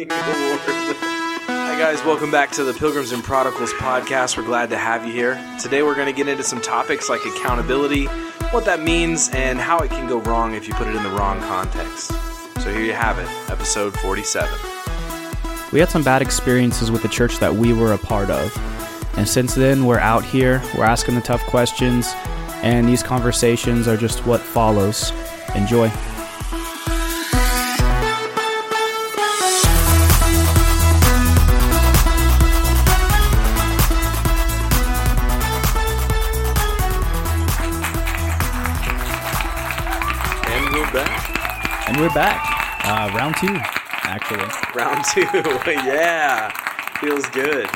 Hi, guys. Welcome back to the Pilgrims and Prodigals podcast. We're glad to have you here. Today, we're going to get into some topics like accountability, what that means, and how it can go wrong if you put it in the wrong context. So, here you have it, episode 47. We had some bad experiences with the church that we were a part of. And since then, we're out here, we're asking the tough questions, and these conversations are just what follows. Enjoy. We're back. Uh, round two, actually. Round two. yeah. Feels good.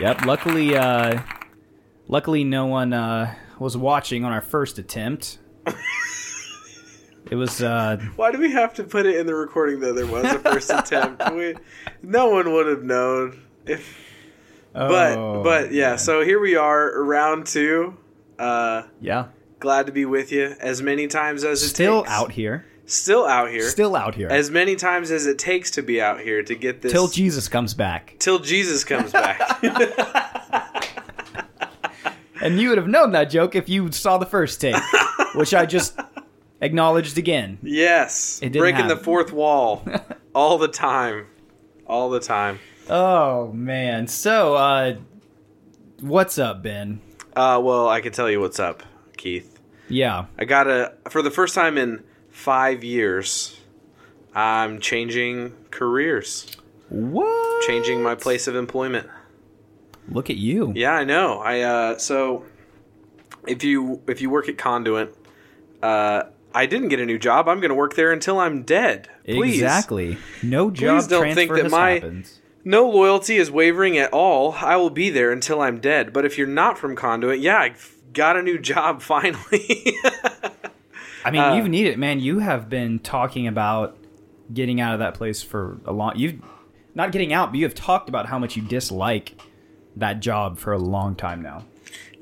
Yep. Luckily, uh, luckily, no one uh, was watching on our first attempt. it was uh, Why do we have to put it in the recording that there was a first attempt? We, no one would have known if. But oh, but yeah, man. so here we are, round two. Uh, yeah, glad to be with you as many times as it still takes. out here, Still out here. still out here, as many times as it takes to be out here to get this till Jesus comes back. till Jesus comes back. And you would have known that joke if you saw the first take, which I just acknowledged again. yes, breaking the fourth wall all the time, all the time. Oh man. So uh what's up, Ben? Uh, well, I can tell you what's up, Keith. Yeah. I got a for the first time in five years. I'm changing careers, What? changing my place of employment. Look at you. Yeah, I know. I uh, so if you if you work at Conduent, uh, I didn't get a new job. I'm going to work there until I'm dead. Please, Exactly. No job don't transfer think that my- no loyalty is wavering at all. I will be there until I'm dead. But if you're not from Conduent, yeah, I got a new job finally. I mean, uh, you've needed it, man, you have been talking about getting out of that place for a long you've not getting out, but you have talked about how much you dislike that job for a long time now.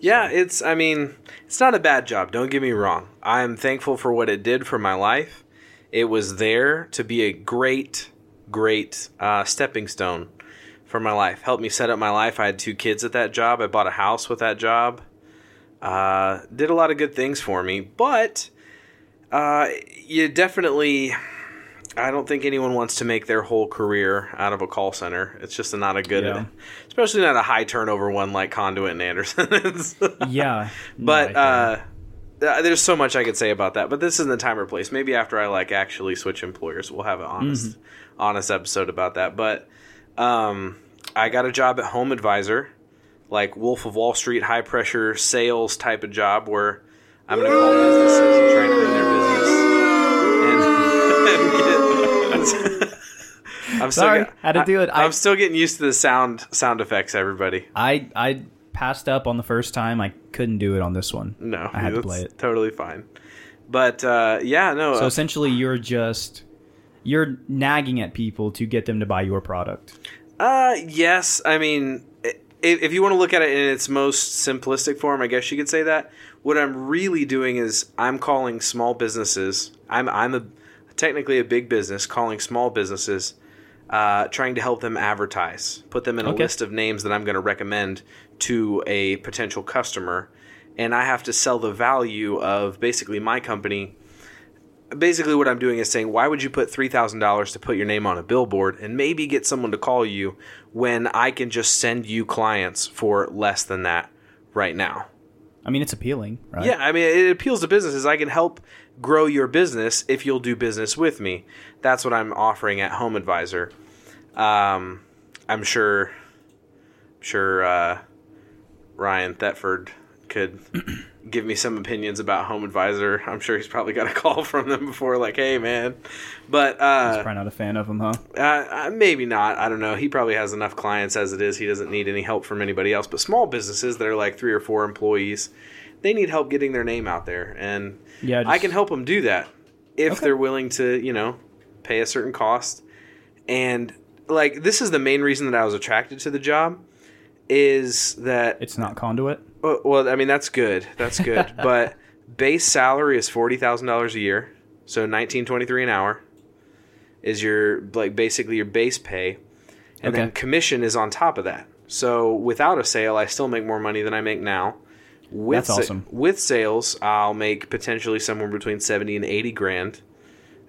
Yeah, it's. I mean, it's not a bad job. Don't get me wrong. I am thankful for what it did for my life. It was there to be a great, great uh, stepping stone for my life. Helped me set up my life. I had two kids at that job. I bought a house with that job. Uh, did a lot of good things for me, but uh, you definitely. I don't think anyone wants to make their whole career out of a call center. It's just not a good, Yeah. especially not a high turnover one like Conduent and Anderson. Yeah. but No, uh, there's so much I could say about that. But this isn't the time or place. Maybe after I like actually switch employers, we'll have an honest, Mm-hmm. honest episode about that. But um, I got a job at Home Advisor, like Wolf of Wall Street, high pressure sales type of job where I'm going to call businesses I'm Sorry, get- had to do it. I, am still getting used to the sound sound effects. Everybody, I I passed up on the first time. I couldn't do it on this one. no, I had to play it. Totally fine. But uh, yeah, no. So uh, essentially, you're just you're nagging at people to get them to buy your product. Uh, yes. I mean, if you want to look at it in its most simplistic form, I guess you could say that. What I'm really doing is I'm calling small businesses. I'm I'm a technically a big business calling small businesses, uh, trying to help them advertise, put them in a Okay. list of names that I'm going to recommend to a potential customer, and I have to sell the value of basically my company basically what I'm doing is saying, why would you put three thousand dollars to put your name on a billboard and maybe get someone to call you when I can just send you clients for less than that right now? I mean, it's appealing, right? Yeah, I mean, it appeals to businesses. I can help grow your business if you'll do business with me. That's what I'm offering at Home Advisor. Um, I'm sure, sure, uh, Ryan Thetford could give me some opinions about Home Advisor. I'm sure he's probably got a call from them before, like, "Hey, man," but uh, Probably not a fan of them, huh? uh, uh, maybe not. I don't know. He probably has enough clients as it is. He doesn't need any help from anybody else. But small businesses that are like three or four employees, they need help getting their name out there, and Yeah, I can help them do that if Okay. they're willing to, you know, pay a certain cost. And like this is the main reason that I was attracted to the job is that It's not Conduent. well, well, I mean that's good. That's good. but base salary is forty thousand dollars a year, so nineteen twenty three an hour. is your like basically your base pay, and then commission is on top of that. So without a sale, I still make more money than I make now. With That's sa- with sales, I'll make potentially somewhere between seventy and eighty grand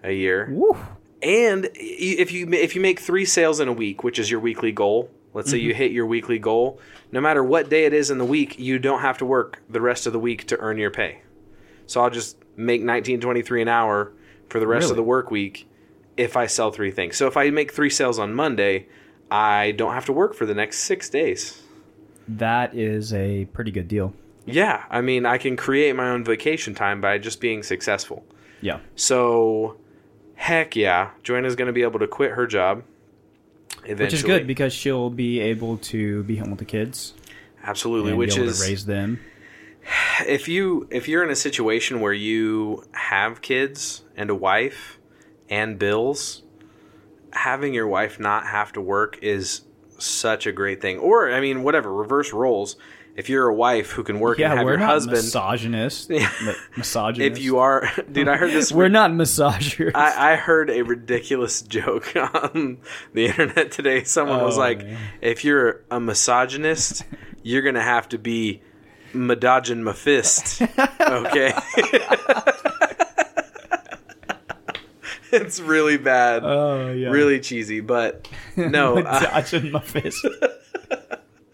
a year. Woo. And if you if you make three sales in a week, which is your weekly goal, let's say you mm-hmm. hit your weekly goal, no matter what day it is in the week, you don't have to work the rest of the week to earn your pay. So I'll just make nineteen twenty three an hour for the rest of the work week if I sell three things. So if I make three sales on Monday, I don't have to work for the next six days. That is a pretty good deal. Yeah, I mean I can create my own vacation time by just being successful. Yeah. So, heck yeah, Joanna's going to be able to quit her job. Eventually. Which is good because she'll be able to be home with the kids absolutely. Which be able is to raise them. if you if you're in a situation where you have kids and a wife and bills, having your wife not have to work is such a great thing. Or I mean, whatever reverse roles. If you're a wife who can work Yeah, and have we're your not husband, misogynist. mi- misogynist. if you are, dude, I heard this. we're not misogynist. I, I heard a ridiculous joke on the internet today. Someone was Oh, like, man. if you're a misogynist, you're going to have to be Madogin Mafist. Okay? it's really bad. oh yeah. Really cheesy, but no, dodging my fist.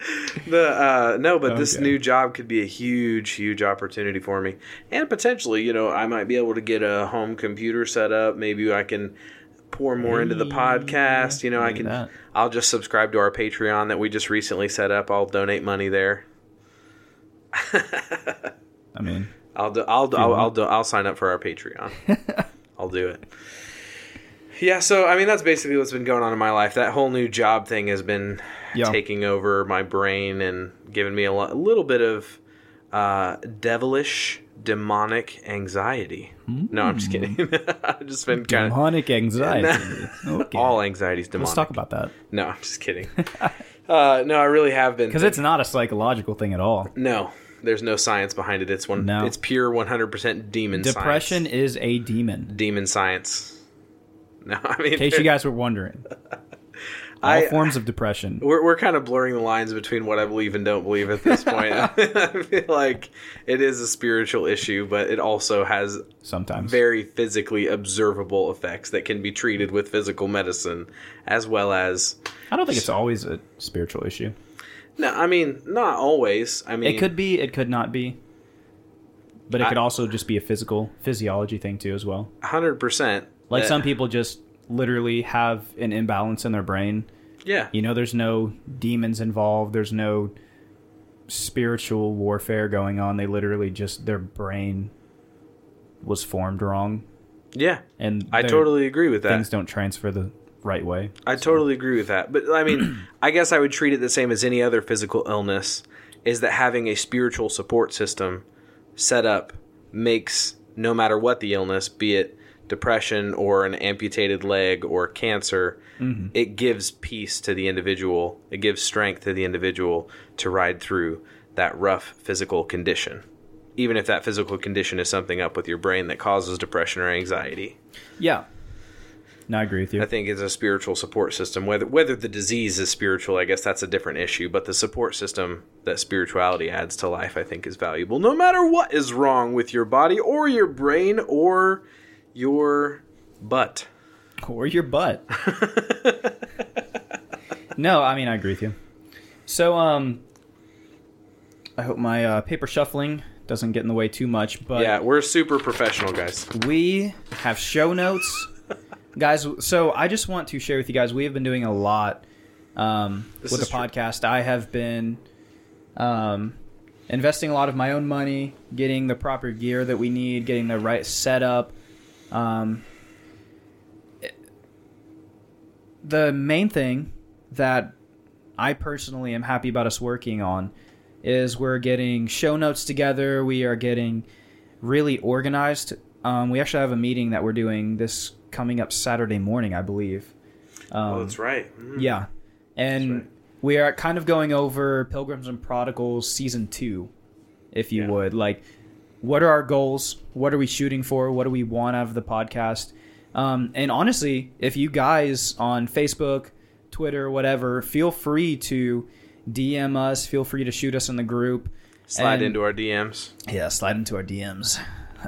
the uh, no, but this new job could be a huge, huge opportunity for me, and potentially, you know, I might be able to get a home computer set up. Maybe I can pour more into the podcast. You know, I can. that. I'll just subscribe to our Patreon that we just recently set up. I'll donate money there. I mean, I'll do, I'll do, I'll. I'll, do, I'll sign up for our Patreon. I'll do it. Yeah, so I mean that's basically what's been going on in my life. That whole new job thing has been Yeah. taking over my brain and giving me a, lo- a little bit of uh, devilish, demonic anxiety. No, I'm just kidding. I've just been kind of demonic anxiety. Okay. all anxiety's demonic. Let's talk about that No, I'm just kidding. uh, no, I really have been because it's not a psychological thing at all. no. There's no science behind it. It's one. No. It's pure 100% demon. Depression Science. is a demon. demon science. No, I mean, in case you guys were wondering, all I, forms of depression. We're, we're kind of blurring the lines between what I believe and don't believe at this point. I feel like it is a spiritual issue, but it also has sometimes very physically observable effects that can be treated with physical medicine, as well as. I don't think it's always a spiritual issue. No, I mean not always. I mean, it could be, it could not be but it could also just be a physical physiology thing too as well 100% like some people just literally have an imbalance in their brain. Yeah. You know, there's no demons involved. There's no spiritual warfare going on. They literally just their brain was formed wrong. Yeah. And I totally agree with that. Things don't transfer the right way. I so. totally agree with that. But I mean, I guess I would treat it the same as any other physical illness is that having a spiritual support system set up makes no matter what the illness, be it depression or an amputated leg or cancer, mm-hmm. it gives peace to the individual. It gives strength to the individual to ride through that rough physical condition. Even if that physical condition is something up with your brain that causes depression or anxiety. Yeah, no, I agree with you. I think it's a spiritual support system. Whether whether the disease is spiritual, I guess that's a different issue. But the support system that spirituality adds to life, I think, is valuable. No matter what is wrong with your body or your brain or your butt. or your butt. no, I mean I agree with you. So, um, I hope my uh, paper shuffling doesn't get in the way too much. But yeah, we're super professional, guys. we have show notes, guys. So I just want to share with you guys. We have been doing a lot um, with the true. podcast. I have been um, investing a lot of my own money, getting the proper gear that we need, getting the right setup. Um, the main thing that I personally am happy about us working on is we're getting show notes together. We are getting really organized. Um, we actually have a meeting that we're doing this coming up Saturday morning, I believe. Um, oh, that's right. Mm. yeah, and right. we are kind of going over Pilgrims and Prodigals season two, if you Yeah. would. Like, what are our goals? What are we shooting for? What do we want out of the podcast? Um, and honestly, if you guys on Facebook, Twitter, whatever, feel free to DM us. Feel free to shoot us in the group. Slide And- into our DMs Yeah, slide into our DMs.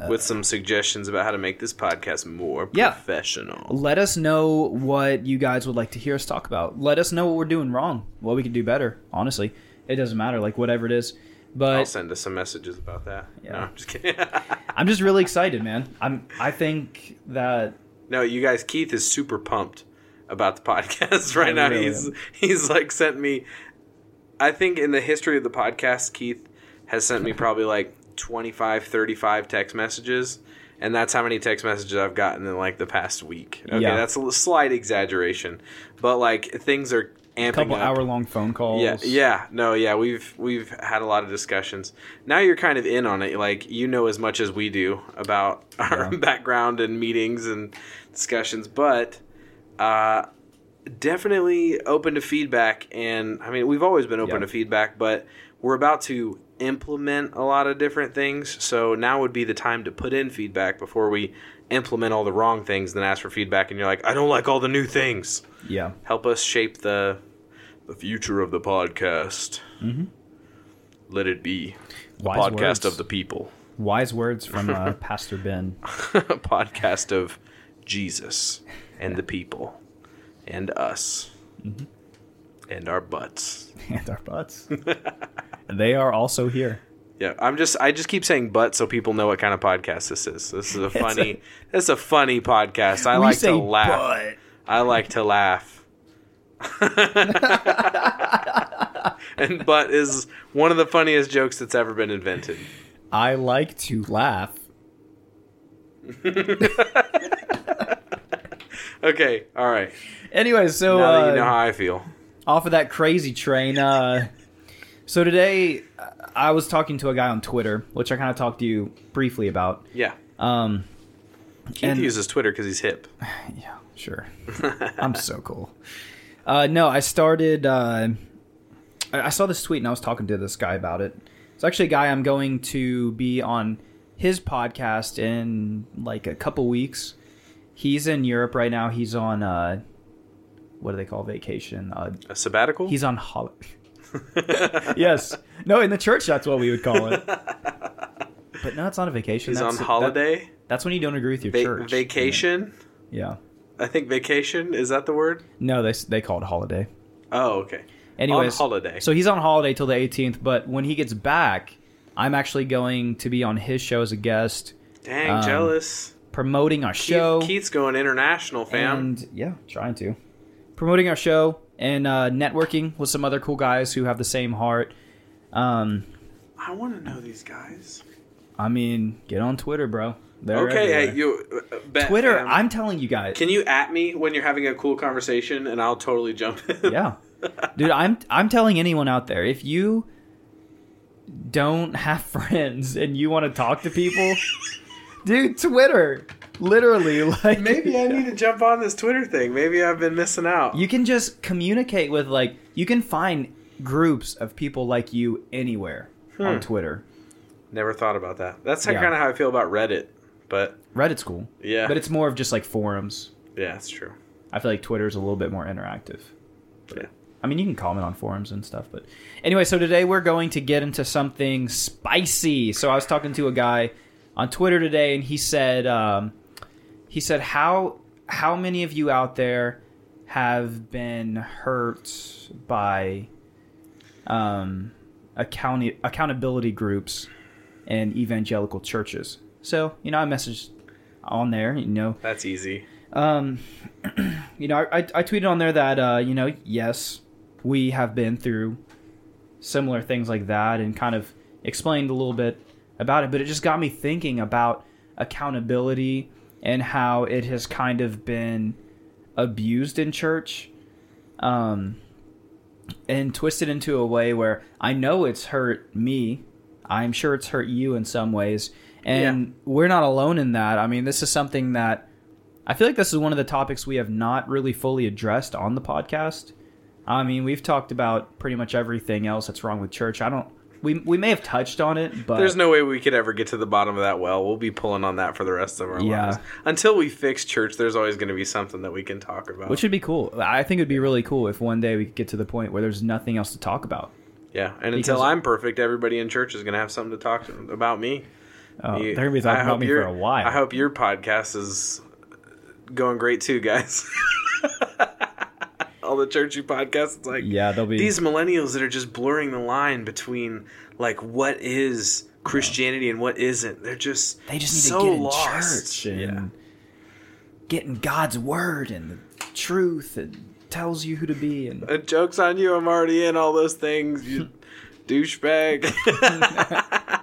with some suggestions about how to make this podcast more Yeah. professional. Let us know what you guys would like to hear us talk about. Let us know what we're doing wrong, what we could do better. Honestly, it doesn't matter, like whatever it is. I'll send us some messages about that. Yeah. No, I'm just kidding. I'm just really excited, man. I'm. I think that no, you guys, Keith is super pumped about the podcast right now. really he's am. he's like sent me. I think in the history of the podcast, Keith has sent me probably like 25, 35 text messages. And that's how many text messages I've gotten in like the past week. Okay, Yeah. that's a slight exaggeration, but like things are amping a couple up. hour long phone calls. Yeah, yeah, no, yeah, we've we've had a lot of discussions. Now you're kind of in on it, like you know as much as we do about our Yeah. background and meetings and discussions, but uh, definitely open to feedback. And I mean, we've always been open Yeah. to feedback, but we're about to implement a lot of different things. So now would be the time to put in feedback before we implement all the wrong things, then ask for feedback. And you're like, I don't like all the new things Yeah. help us shape the the future of the podcast. Mm-hmm. Let it be the Wise podcast words. of the people, Wise words from uh, Pastor Ben. podcast of Jesus and the people and us Mm-hmm. and our butts. and our butts. they are also here. Yeah, I'm just I just keep saying butt so people know what kind of podcast this is. This is a funny. this is a funny podcast. I like to laugh. butt. I like to laugh. and butt is one of the funniest jokes that's ever been invented. I like to laugh. Okay, all right. Anyway, so Now that uh, you know how I feel. off of that crazy train. Uh, so today, uh, I was talking to a guy on Twitter, which I kind of talked to you briefly about. Yeah. Um, Keith and- uses Twitter because he's hip. yeah, sure. I'm so cool. Uh, no, I started. Uh, I saw this tweet and I was talking to this guy about it. It's actually a guy I'm going to be on his podcast in like a couple weeks. He's in Europe right now. He's on uh, what do they call vacation? Uh, A sabbatical? he's on holiday. yes, no, in the church that's what we would call it. But no, it's not a vacation. He's That's- on that- holiday. that's when you don't agree with your Va- church. vacation. Yeah. I think vacation is that the word? No, they they call it holiday. Oh, okay. Anyways, on holiday. So he's on holiday till the 18th, but when he gets back, I'm actually going to be on his show as a guest, Dang, um, jealous. promoting our show. Keith, Keith's going international, fam. and yeah, trying to promoting our show and uh, networking with some other cool guys who have the same heart. Um, I want to know these guys. I mean, get on Twitter, bro. They're okay, you. Uh, bet, Twitter. fam. I'm telling you guys. Can you at me when you're having a cool conversation, and I'll totally jump in. yeah, dude. I'm I'm telling anyone out there if you don't have friends and you want to talk to people, dude, Twitter. Literally, like Maybe I need to jump on this Twitter thing. Maybe I've been missing out. you can just communicate with like you can find groups of people like you anywhere on Twitter. Never thought about that. That's Yeah. kind of how I feel about Reddit. But Reddit's cool, yeah, but it's more of just like forums. yeah, it's true. I feel like Twitter's a little bit more interactive. Yeah. I mean, you can comment on forums and stuff, but anyway, so today we're going to get into something spicy. So I was talking to a guy on Twitter today, and he said, um, he said, how how many of you out there have been hurt by um, account- accountability groups and evangelical churches? So you know, I messaged on there, you know, That's easy. um, you know, I, I tweeted on there that uh, you know, yes, we have been through similar things like that, and kind of explained a little bit about it. But it just got me thinking about accountability and how it has kind of been abused in church, um, and twisted into a way where I know it's hurt me. I'm sure it's hurt you in some ways, and we're not alone in that. I mean, this is something that I feel like this is one of the topics we have not really fully addressed on the podcast. I mean, we've talked about pretty much everything else that's wrong with church. I don't we we may have touched on it, but There's no way we could ever get to the bottom of that well. We'll be pulling on that for the rest of our Yeah. lives. Until we fix church, there's always going to be something that we can talk about. which would be cool. I think it'd be really cool if one day we could get to the point where there's nothing else to talk about. yeah, and until I'm perfect, everybody in church is going to have something to talk to, about me. Oh, You- they're gonna be talking I about hope me for your- a while. I hope your podcast is going great too, guys. All the churchy podcasts, it's like Yeah, they'll be. these millennials that are just blurring the line between like what is Christianity and what isn't. They're just they just need so to get in lost. church and yeah. get in God's word and the truth and tells you who to be and joke's on you. I'm already in all those things. You douchebag.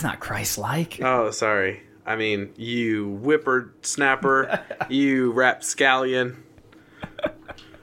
that's not Christ-like. oh, sorry. I mean, you whipper snapper. you rapscallion.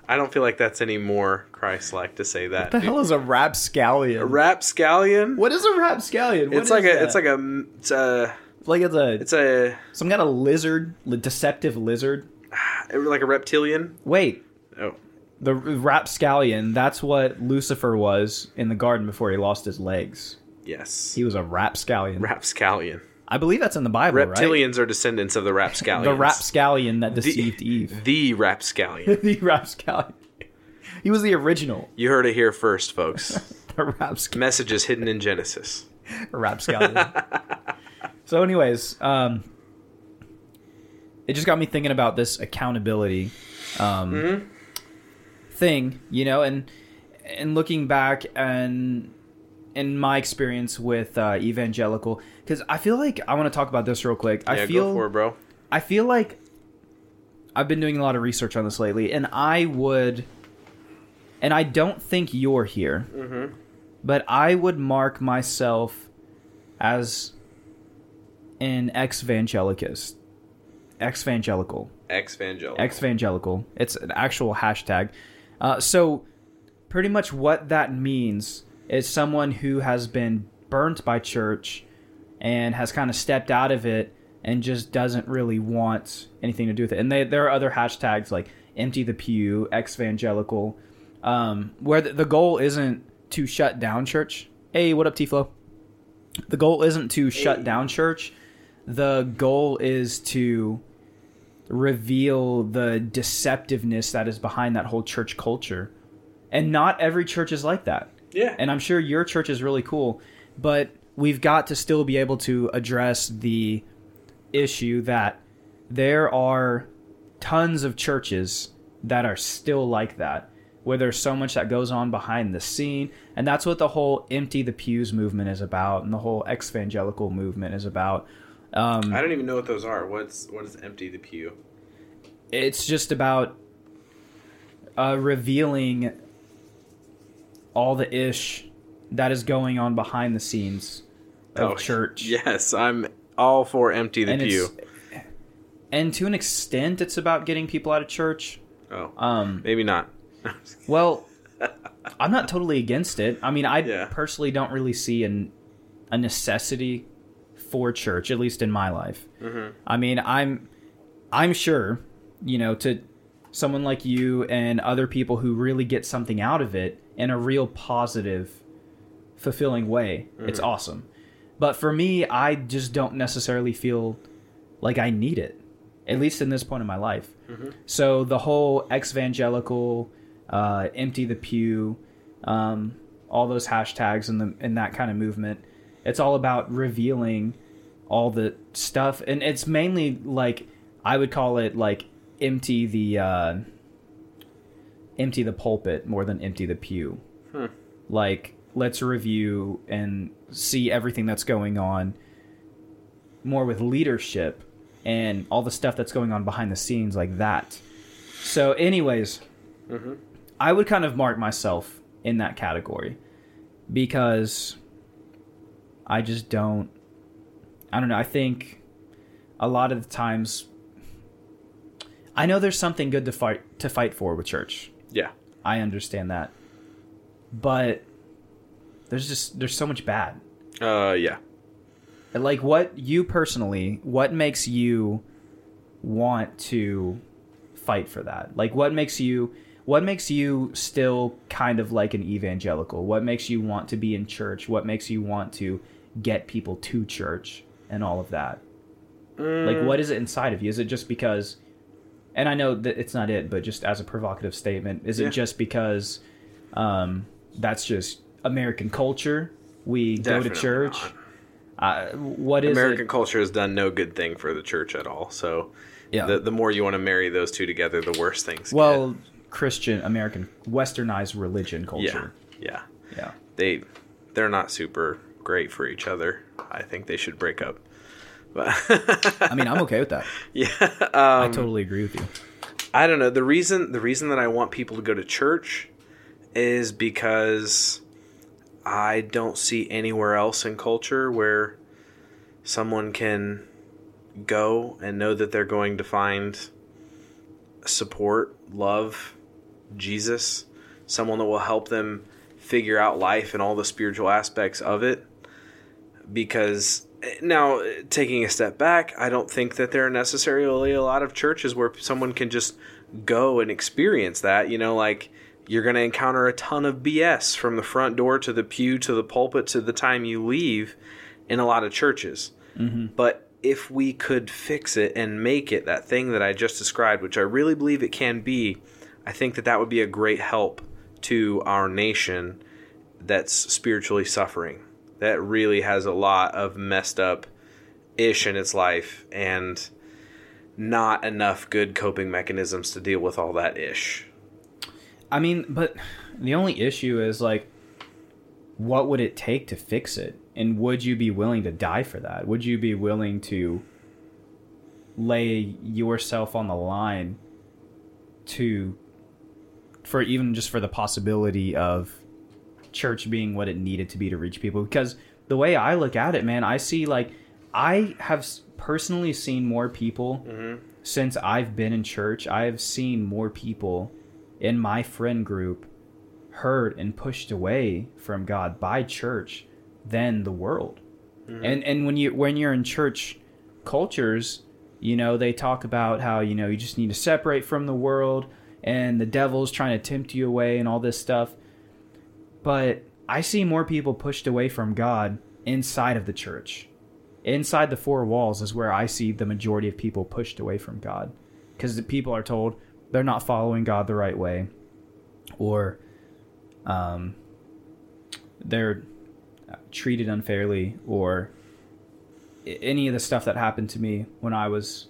I don't feel like that's any more Christ-like to say that. What the hell is a rapscallion? Rapscallion? what is a rapscallion? What It's like a. It's like a. It's a. like it's a It's a. some kind of lizard, deceptive lizard. Like a reptilian. Wait, Oh, the rapscallion. That's what Lucifer was in the garden before he lost his legs. Yes. He was a rapscallion. Rapscallion. I believe that's in the Bible, right? Reptilians are descendants of the rapscallions. The rapscallion that deceived Eve. The rapscallion. the rapscallion. He was the original. You heard it here first, folks. The rapscallion. Messages hidden in Genesis. rapscallion. so, anyways, um, it just got me thinking about this accountability um, thing, you know, and and looking back and in my experience with uh, evangelical, because I feel like I want to talk about this real quick. Yeah, I feel go for it, bro. I feel like I've been doing a lot of research on this lately, and I would, and I don't think you're here, but I would mark myself as an ex-evangelicist, ex-evangelical, Ex-evangelical. ex-evangelical. It's an actual hashtag. Uh, so, pretty much what that means is someone who has been burnt by church and has kind of stepped out of it and just doesn't really want anything to do with it. And they, there are other hashtags like empty the pew, ex-evangelical, um, where the, the goal isn't to shut down church. Hey, what up, T-Flow? The goal isn't to shut down church. The goal is to reveal the deceptiveness that is behind that whole church culture. And not every church is like that. Yeah. And I'm sure your church is really cool, but we've got to still be able to address the issue that there are tons of churches that are still like that, where there's so much that goes on behind the scene. And that's what the whole empty the pews movement is about, and the whole evangelical movement is about. Um, I don't even know what those are. What's what is empty the pew? it's just about uh, revealing all the ish that is going on behind the scenes of Oh, church. Yes, I'm all for empty the and pew. and to an extent, it's about getting people out of church. Oh, Um, maybe not. well, I'm not totally against it. I mean, I Yeah. personally don't really see an, a necessity for church, at least in my life. Mm-hmm. I mean, I'm I'm sure, you know, to someone like you and other people who really get something out of it in a real positive, fulfilling way, it's Mm-hmm. awesome. But for me, I just don't necessarily feel like I need it, at least in this point in my life. Mm-hmm. So the whole ex-evangelical, uh, empty the pew, um, all those hashtags and the and that kind of movement, it's all about revealing all the stuff, and it's mainly like I would call it like empty the uh, empty the pulpit more than empty the pew. Hmm. Like let's review and see everything that's going on more with leadership and all the stuff that's going on behind the scenes like that. So, anyways, mm-hmm. I would kind of mark myself in that category because I just don't. I don't know. I think a lot of the times I know there's something good to fight to fight for with church. Yeah. I understand that, but there's just there's so much bad. Uh, yeah. Like what you personally, what makes you want to fight for that? Like what makes you what makes you still kind of like an evangelical? What makes you want to be in church? What makes you want to get people to church and all of that? Like, what is it inside of you? Is it just because? And I know that it's not it, but just as a provocative statement, is it just because um, that's just American culture? We go to church. Uh, what is American it? culture has done no good thing for the church at all. So Yeah. the, the more you want to marry those two together, the worse things well, Christian American Westernized religion culture. Yeah. Yeah. Yeah. They they're not super great for each other. I think they should break up. I mean, I'm okay with that. yeah. I Um, totally agree with you. I don't know. The reason the reason that I want people to go to church is because I don't see anywhere else in culture where someone can go and know that they're going to find support, love, Jesus, someone that will help them figure out life and all the spiritual aspects of it. Because now, taking a step back, I don't think that there are necessarily a lot of churches where someone can just go and experience that. You know, like you're going to encounter a ton of BS from the front door to the pew to the pulpit to the time you leave in a lot of churches. Mm-hmm. But if we could fix it and make it that thing that I just described, which I really believe it can be, I think that that would be a great help to our nation that's spiritually suffering. That really has a lot of messed up ish in its life and not enough good coping mechanisms to deal with all that ish. I mean, but the only issue is like, what would it take to fix it? And would you be willing to die for that? Would you be willing to lay yourself on the line to, for even just for the possibility of church being what it needed to be to reach people? Because the way I look at it, man, I see like, I have personally seen more people mm-hmm. since I've been in church. I have seen more people in my friend group hurt and pushed away from God by church than the world. Mm-hmm. And and when you when you're in church cultures, you know, they talk about how, you know, you just need to separate from the world and the devil's trying to tempt you away and all this stuff. But I see more people pushed away from God inside of the church. Inside the four walls is where I see the majority of people pushed away from God. Because the people are told they're not following God the right way. Or um, they're treated unfairly. Or any of the stuff that happened to me when I was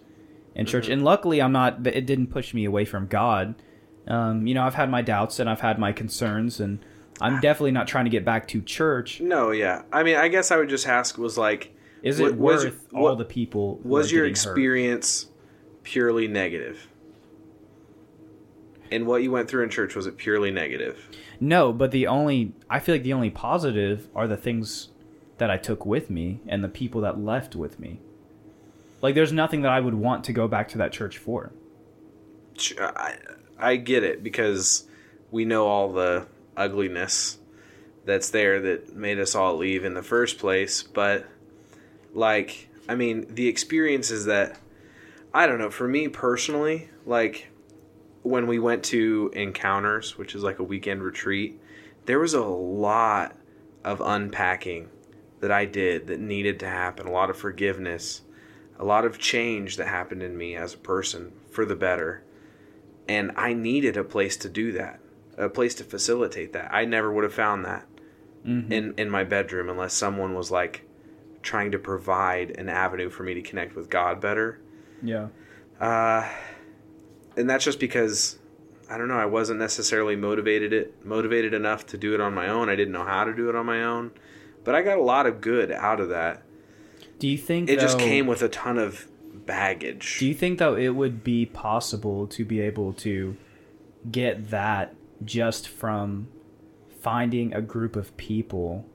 in church. And luckily, I'm not, it didn't push me away from God. Um, you know, I've had my doubts and I've had my concerns, and I'm definitely not trying to get back to church. No, yeah. I mean, I guess I would just ask was like, Is it was- worth all what- the people? was your getting hurt? experience purely negative? And what you went through in church was it purely negative? No, but the only I feel like the only positive are the things that I took with me and the people that left with me. Like, there's nothing that I would want to go back to that church for. I, I get it because we know all the ugliness that's there that made us all leave in the first place. But, like, I mean, the experiences that, I don't know, for me personally, like, when we went to Encounters, which is like a weekend retreat, there was a lot of unpacking that I did that needed to happen, a lot of forgiveness, a lot of change that happened in me as a person for the better. And I needed a place to do that, a place to facilitate that. I never would have found that in, in my bedroom unless someone was like trying to provide an avenue for me to connect with God better. Yeah. Uh, and that's just because I don't know. I wasn't necessarily motivated it motivated enough to do it on my own. I didn't know how to do it on my own, but I got a lot of good out of that. Do you think It just came with a ton of baggage. Do you think though it would be possible to be able to get that just from finding a group of people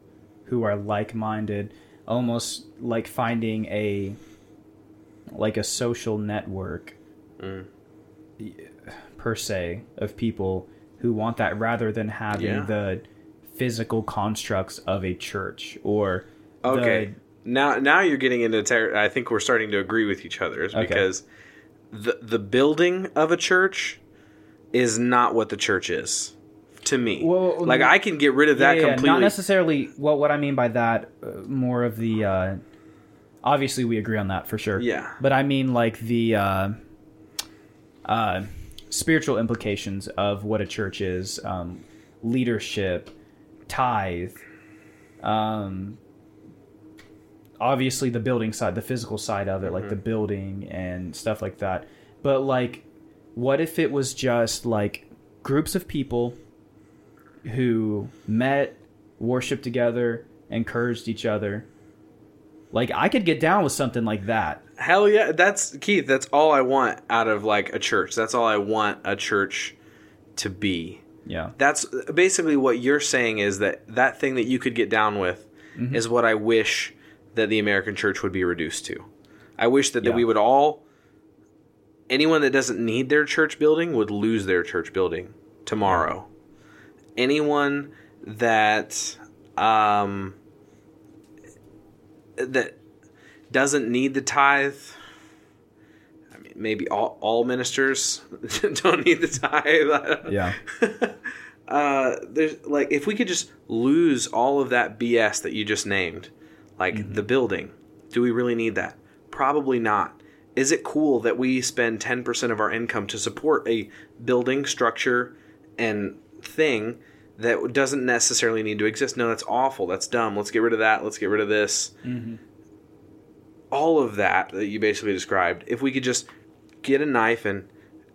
who are like-minded, almost like finding a like a social network Mm. per se of people who want that rather than having Yeah. the physical constructs of a church or the- Okay. now now you're getting into ter- I think we're starting to agree with each other is Okay. because the the building of a church is not what the church is to me. Well, like I can get rid of that Yeah, yeah, completely. Not necessarily. Well, what I mean by that, uh, more of the. Uh, obviously, we agree on that for sure. Yeah. But I mean, like the uh, uh, spiritual implications of what a church is, um, leadership, tithe. Um, obviously, the building side, the physical side of it, like the building and stuff like that. But like, what if it was just like groups of people who met, worshiped together, encouraged each other. Like I could get down with something like that. Hell yeah, that's Keith. That's all I want out of like a church. That's all I want a church to be. Yeah. That's basically what you're saying is that that thing that you could get down with Mm-hmm. is what I wish that the American church would be reduced to. I wish that, that Yeah. we would all anyone that doesn't need their church building would lose their church building tomorrow. Anyone that um that doesn't need the tithe I mean maybe all, all ministers don't need the tithe. Yeah. uh, there's like if we could just lose all of that BS that you just named, like Mm-hmm. the building, do we really need that? Probably not. Is it cool that we spend 10% of our income to support a building structure and thing that doesn't necessarily need to exist? No, that's awful. That's dumb. Let's get rid of that. Let's get rid of this. Mm-hmm. All of that that you basically described, if we could just get a knife and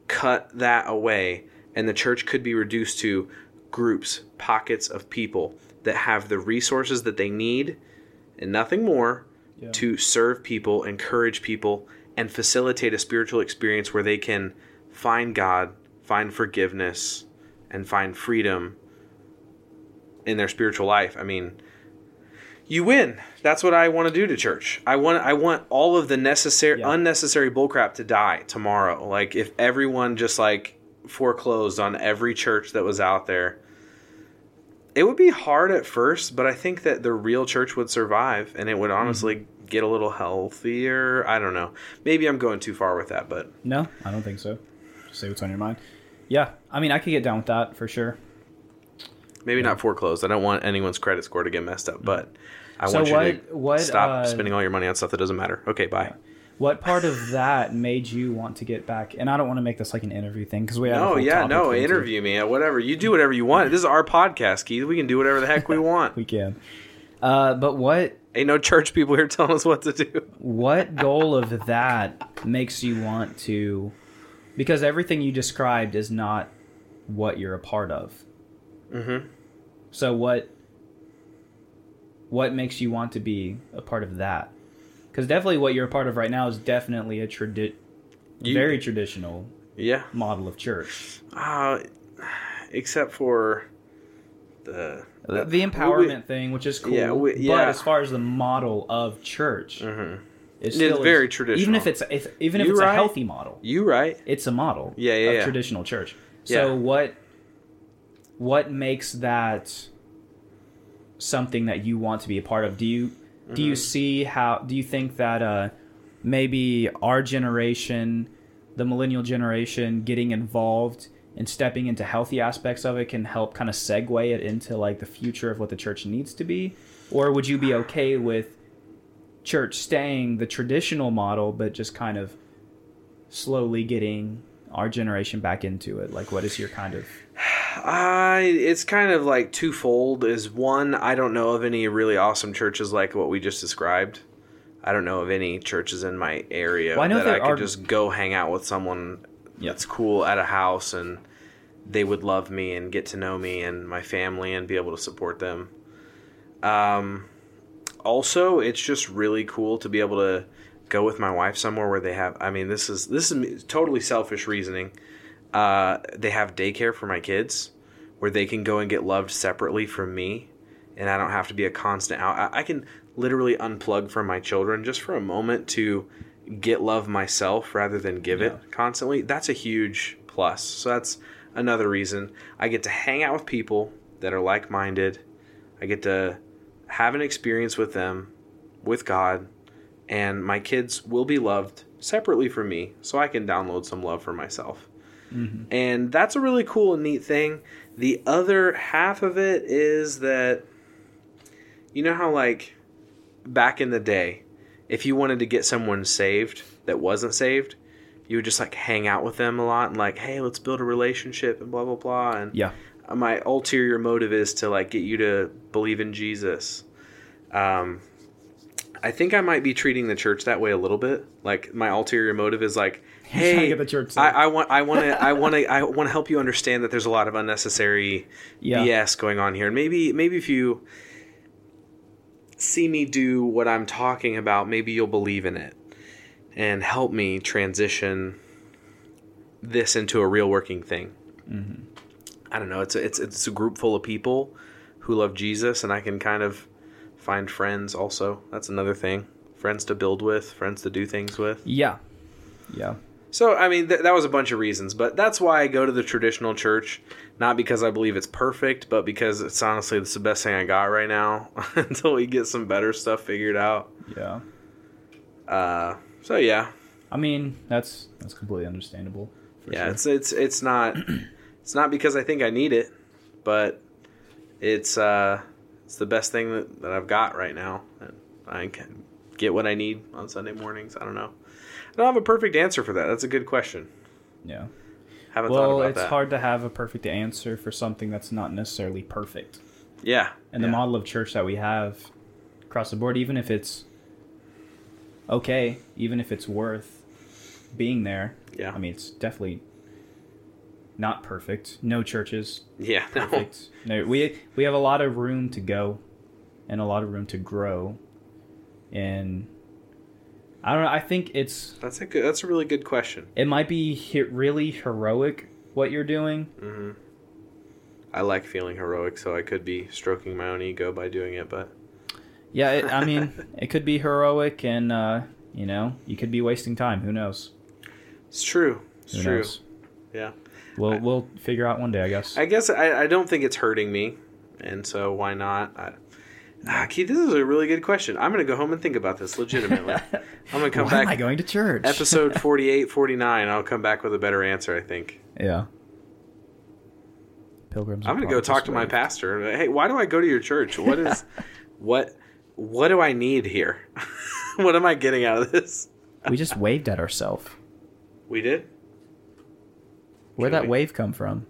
cut that away, and the church could be reduced to groups, pockets of people that have the resources that they need and nothing more Yeah. to serve people, encourage people, and facilitate a spiritual experience where they can find God, find forgiveness, and find freedom in their spiritual life. I mean, you win. That's what I want to do to church. I want I want all of the necessary Yeah. unnecessary bullcrap to die tomorrow. Like if everyone just like foreclosed on every church that was out there. It would be hard at first, but I think that the real church would survive and it would mm-hmm. honestly get a little healthier. I don't know. Maybe I'm going too far with that, but No, I don't think so. Just say what's on your mind. Yeah, I mean, I could get down with that for sure. maybe not foreclosed. I don't want anyone's credit score to get messed up, but I So want you what- to what, stop uh, spending all your money on stuff that doesn't matter. Okay, bye. What part of that made you want to get back? And I don't want to make this like an interview thing because we have. No, yeah, no, interview me, whatever. You do whatever you want. This is our podcast, Keith. We can do whatever the heck we want. We can. Uh, but what Ain't no church people here telling us what to do. what goal of that makes you want to? Because everything you described is not what you're a part of. Mm-hmm. So what? What makes you want to be a part of that? Because definitely, what you're a part of right now is definitely a tradi- You- very traditional Yeah. model of church. Uh, except for the The, the empowerment thing, which is cool, Yeah, we- but as far as the model of church, Mhm. it's It's still very is- traditional. Even if it's if, even if You it's right. a healthy model, You right? it's a model. Yeah, yeah, of yeah. traditional church. So Yeah. what what makes that something that you want to be a part of? Do you do Mm-hmm. you see how? Do you think that uh, maybe our generation, the millennial generation, getting involved and stepping into healthy aspects of it can help kind of segue it into like the future of what the church needs to be? Or would you be okay with church staying the traditional model, but just kind of slowly getting our generation back into it? Like, what is your kind of I it's kind of like twofold. Is one, I don't know of any really awesome churches like what we just described. I don't know of any churches in my area Well, I know that I could are- just go hang out with someone Yeah. that's cool at a house and they would love me and get to know me and my family and be able to support them. Um, also, it's just really cool to be able to go with my wife somewhere where they have. I mean, this is this is totally selfish reasoning. Uh, they have daycare for my kids, where they can go and get loved separately from me, and I don't have to be a constant out. I, I can literally unplug from my children just for a moment to get love myself rather than give Yeah. it constantly. That's a huge plus. So that's another reason I get to hang out with people that are like minded. I get to have an experience with them, with God, and my kids will be loved separately from me, so I can download some love for myself. Mm-hmm. And that's a really cool and neat thing. The other half of it is that you know how like back in the day, if you wanted to get someone saved that wasn't saved, you would just like hang out with them a lot and like, hey, let's build a relationship and blah blah blah. And Yeah. my ulterior motive is to like get you to believe in Jesus. Um, I think I might be treating the church that way a little bit. Like my ulterior motive is like, hey, get the church I. I want, I want to, I want to, I want to help you understand that there's a lot of unnecessary Yeah. BS going on here, and maybe, maybe if you see me do what I'm talking about, maybe you'll believe in it and help me transition this into a real working thing. Mm-hmm. I don't know. It's a, it's it's a group full of people who love Jesus, and I can kind of find friends. Also, that's another thing. Friends to build with, friends to do things with. Yeah. Yeah. So, I mean, th- that was a bunch of reasons, but that's why I go to the traditional church. Not because I believe it's perfect, but because it's honestly it's the best thing I got right now until we get some better stuff figured out. Yeah. Uh, so yeah, I mean, that's that's completely understandable. Yeah, sure. it's it's it's not it's not because I think I need it, but it's uh it's the best thing that, that I've got right now, and I can get what I need on Sunday mornings. I don't know. I don't have a perfect answer for that. That's a good question. yeah. Haven't thought Well, it's that. hard to have a perfect answer for something that's not necessarily perfect. Yeah, And the yeah. model of church that we have across the board, even if it's okay, even if it's worth being there, Yeah. I mean, it's definitely not perfect. No churches Yeah, perfect. no, we we have a lot of room to go, and a lot of room to grow. And I don't know. I think it's That's a good. That's a really good question. it might be he- really heroic what you're doing. hmm I like feeling heroic, so I could be stroking my own ego by doing it. But Yeah, it, I mean, it could be heroic, and uh, you know, you could be wasting time. Who knows? it's true. It's Who true. knows? Yeah. We'll I- we'll figure out one day, I guess. I guess I, I don't think it's hurting me, and so why not? I, ah, Keith, this is a really good question. I'm going to go home and think about this legitimately. I'm going to come Why back. am I going to church? episode 48, 49. I'll come back with a better answer. I think. yeah. Pilgrims. I'm going to go talk this to my pastor. Hey, why do I go to your church? What is, what, what do I need here? what am I getting out of this? We just waved at ourselves. We did. Where'd Can that we- wave come from?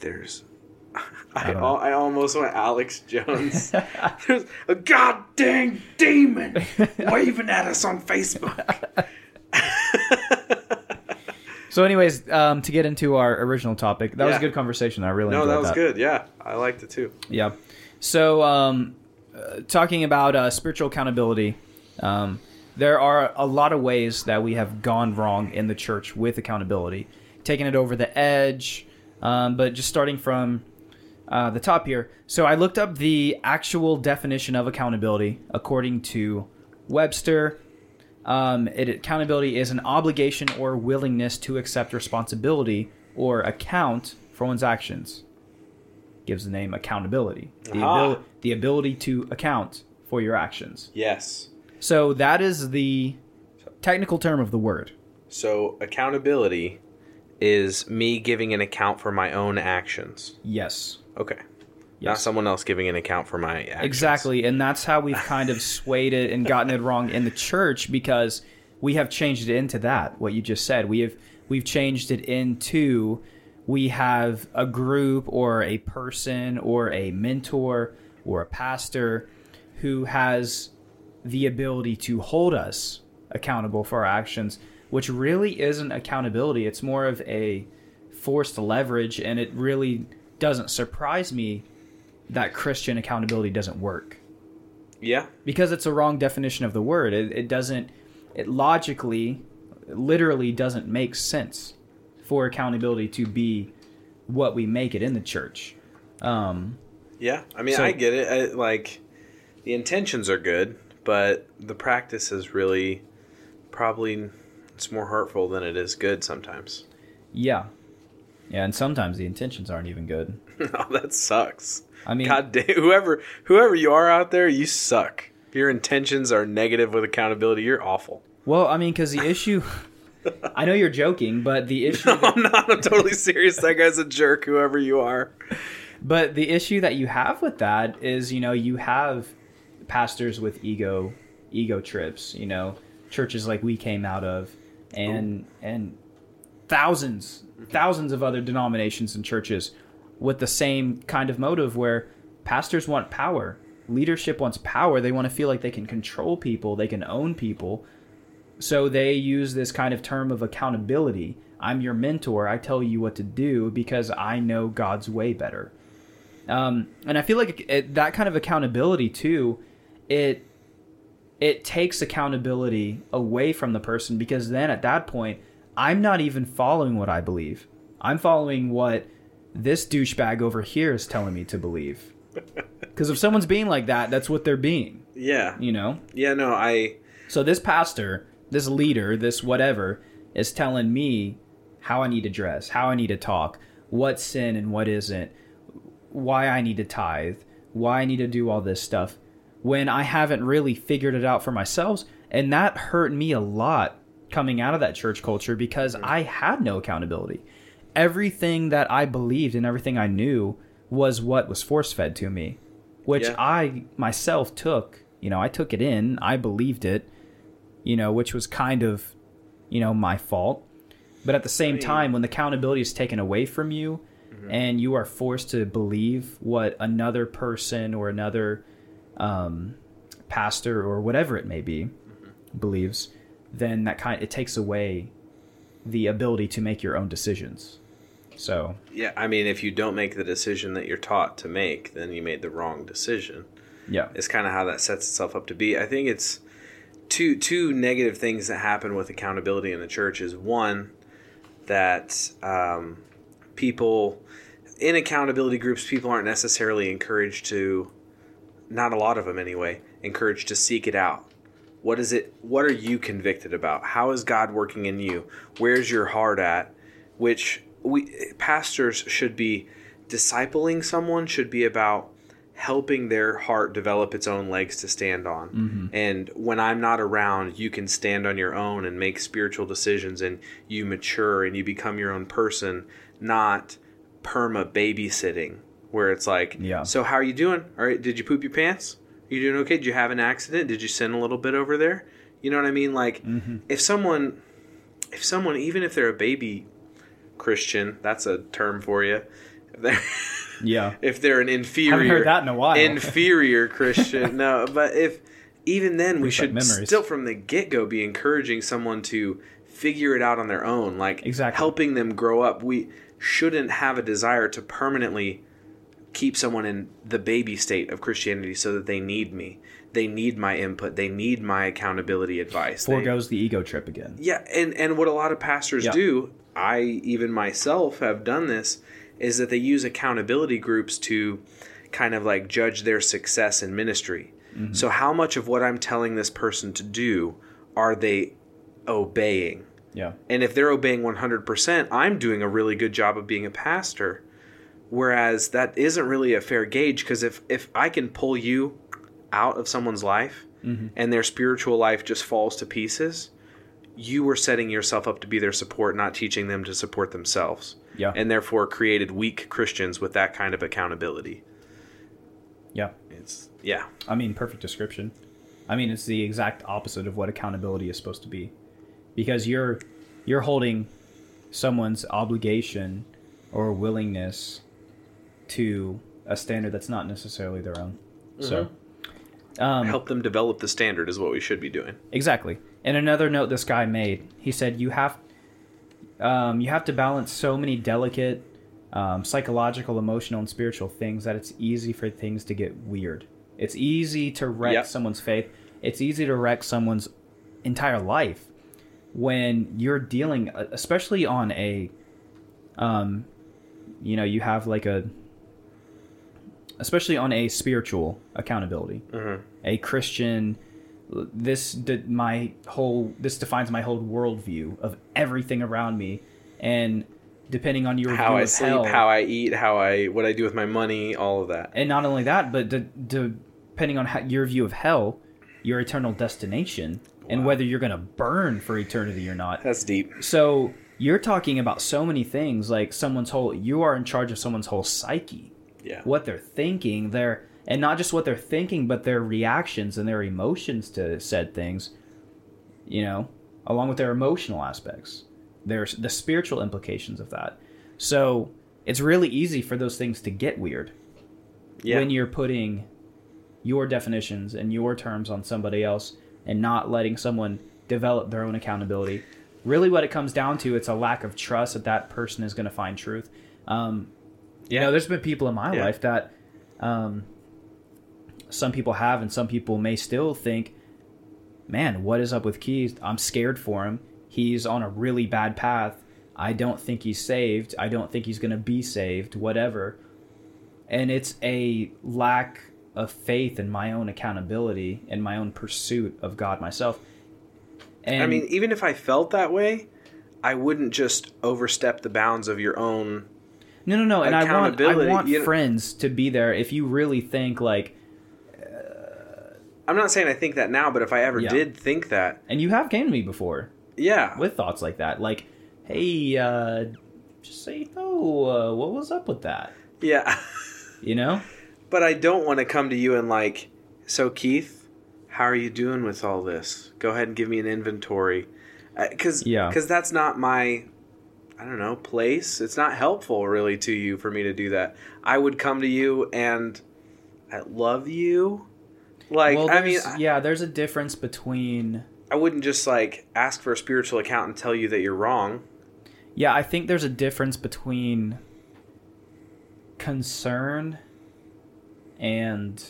There's. I, know. I almost went Alex Jones. There's a goddamn demon waving at us on Facebook. So, anyways, um, to get into our original topic, that was a good conversation. I really no, that was good. Yeah, I liked it too. Yeah. So, um, uh, talking about uh, spiritual accountability, um, there are a lot of ways that we have gone wrong in the church with accountability, taking it over the edge. Um, but just starting from uh, the top here. So, I looked up the actual definition of accountability according to Webster. Um, it, accountability is an obligation or willingness to accept responsibility or account for one's actions gives the name accountability. The, abil- the ability to account for your actions. Yes. So that is the technical term of the word. So accountability is me giving an account for my own actions. Yes. Okay. Not someone else giving an account for my actions. Exactly. And that's how we've kind of swayed it and gotten it wrong in the church because we have changed it into that, what you just said. We have we've changed it into we have a group or a person or a mentor or a pastor who has the ability to hold us accountable for our actions, which really isn't accountability. It's more of a forced leverage, and it really doesn't surprise me that Christian accountability doesn't work Yeah. because it's a wrong definition of the word. It, it doesn't, it logically, literally doesn't make sense for accountability to be what we make it in the church. Um, Yeah. I mean, So- I get it. I, like, the intentions are good, but the practice is really probably it's more hurtful than it is good sometimes. yeah, yeah, and sometimes the intentions aren't even good. oh, that sucks. I mean, God damn, whoever whoever you are out there, you suck. If your intentions are negative with accountability, you're awful. well, I mean, because the issue, I know you're joking, but the issue. No, I'm not. I'm totally serious. That guy's a jerk, whoever you are. But the issue that you have with that is, you know, you have pastors with ego ego trips, you know, churches like we came out of and and thousands thousands of other denominations and churches with the same kind of motive where pastors want power. Leadership wants power. They want to feel like they can control people, they can own people. So they use this kind of term of accountability. I'm your mentor. I tell you what to do because I know God's way better. Um, and I feel like it, that kind of accountability too, it it takes accountability away from the person because then at that point, I'm not even following what I believe. I'm following what this douchebag over here is telling me to believe. Because if someone's being like that, that's what they're being. Yeah. You know. Yeah. No. I. So this pastor, this leader, this whatever, is telling me how I need to dress, how I need to talk, what's sin and what isn't, why I need to tithe, why I need to do all this stuff when I haven't really figured it out for myself. And that hurt me a lot coming out of that church culture because I had no accountability. Everything that I believed and everything I knew was what was force fed to me, which Yeah. I myself took. You know, I took it in, I believed it, you know, which was kind of, you know, my fault. But at the same mean- time, when the accountability is taken away from you and you are forced to believe what another person or another um, pastor or whatever it may be believes, then that kind it takes away the ability to make your own decisions. So Yeah. I mean, if you don't make the decision that you're taught to make, then you made the wrong decision. yeah, It's kind of how that sets itself up to be. I think it's two two negative things that happen with accountability in the church is one that um, people in accountability groups people aren't necessarily encouraged to not a lot of them anyway encouraged to seek it out what is it what are you convicted about? How is god working in you? Where's your heart at? Which we pastors should be discipling someone should be about helping their heart develop its own legs to stand on. Mm-hmm. And when i'm not around you can stand on your own and make spiritual decisions and you mature and you become your own person not perma babysitting where it's like Yeah. so how are you doing? All right did you poop your pants you doing okay? Did you have an accident? Did you sin a little bit over there? You know what i mean? Like mm-hmm. if someone if someone even if they're a baby christian that's a term for you if they're, yeah. if they're an inferior that in a while. inferior christian no but if even then we should still from the get-go be encouraging someone to figure it out on their own like Exactly. helping them grow up. We shouldn't have a desire to permanently keep someone in the baby state of christianity so that they need me they need my input they need my accountability advice They- Foregoes the ego trip again. yeah, and and what a lot of pastors Yeah. do, I even myself have done this, is that they use accountability groups to kind of like judge their success in ministry. Mm-hmm. So how much of what I'm telling this person to do are they obeying? Yeah. And if they're obeying 100%, I'm doing a really good job of being a pastor. Whereas that isn't really a fair gauge because if, if I can pull you out of someone's life mm-hmm. and their spiritual life just falls to pieces, you were setting yourself up to be their support, not teaching them to support themselves. Yeah. And therefore created weak Christians with that kind of accountability. Yeah. It's, yeah. I mean, perfect description. I mean, it's the exact opposite of what accountability is supposed to be, because you're you're holding someone's obligation or willingness to a standard that's not necessarily their own. So, um, Help them develop the standard is what we should be doing. Exactly. And another note this guy made, he said you have um, you have to balance so many delicate um, psychological, emotional, and spiritual things that it's easy for things to get weird. It's easy to wreck Yep. someone's faith. It's easy to wreck someone's entire life when you're dealing, especially on a, um, you know, you have like a, especially on a spiritual accountability, mm-hmm. a Christian. This de- my whole this defines my whole worldview of everything around me, and depending on your How view I of sleep, hell, how I eat, how I what I do with my money, all of that. and not only that, but de- de- depending on how, your view of hell, your eternal destination and whether you're going to burn for eternity or not. That's deep. So you're talking about so many things, like someone's whole. You are in charge of someone's whole psyche, Yeah. what they're thinking, their and not just what they're thinking, but their reactions and their emotions to said things. You know, along with their emotional aspects, there's the spiritual implications of that. So it's really easy for those things to get weird Yeah. when you're putting your definitions and your terms on somebody else and not letting someone develop their own accountability. Really, what it comes down to, it's a lack of trust that that person is going to find truth. Um, you Yeah. know, there's been people in my Yeah. life that um, some people have, and some people may still think, man, what is up with Keith? I'm scared for him. He's on a really bad path. I don't think he's saved. I don't think he's going to be saved, whatever. And it's a lack of faith in my own accountability and my own pursuit of God myself. And I mean, even if I felt that way, I wouldn't just overstep the bounds of your own. No, no, no. And I want, I want you know- friends to be there if you really think like, I'm not saying I think that now, but if I ever Yeah. did think that, and you have came to me before yeah, with thoughts like that, like, hey, uh, just say no. Uh, what was up with that? yeah. You know? but I don't want to come to you and like, so Keith, how are you doing with all this? Go ahead and give me an inventory, because Yeah. because that's not my. I don't know, place. It's not helpful really to you for me to do that. I would come to you and I love you. Like well, I mean, yeah, there's a difference between. I wouldn't just like ask for a spiritual account and tell you that you're wrong. Yeah, I think there's a difference between concern and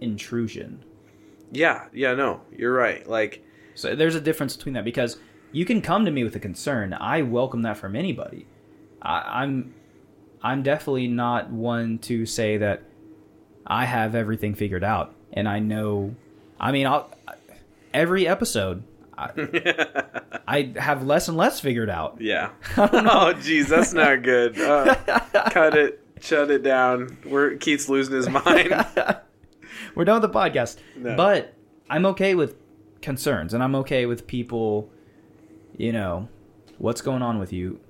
intrusion. Yeah, yeah, no, you're right. Like, So there's a difference between that because you can come to me with a concern. I welcome that from anybody. I, I'm I'm definitely not one to say that I have everything figured out and I know. I mean, I'll, every episode I, I have less and less figured out. yeah. oh, geez, that's not good. Uh, cut it, shut it down. We're Keith's losing his mind. We're done with the podcast. No. But I'm okay with concerns and I'm okay with people, you know, what's going on with you.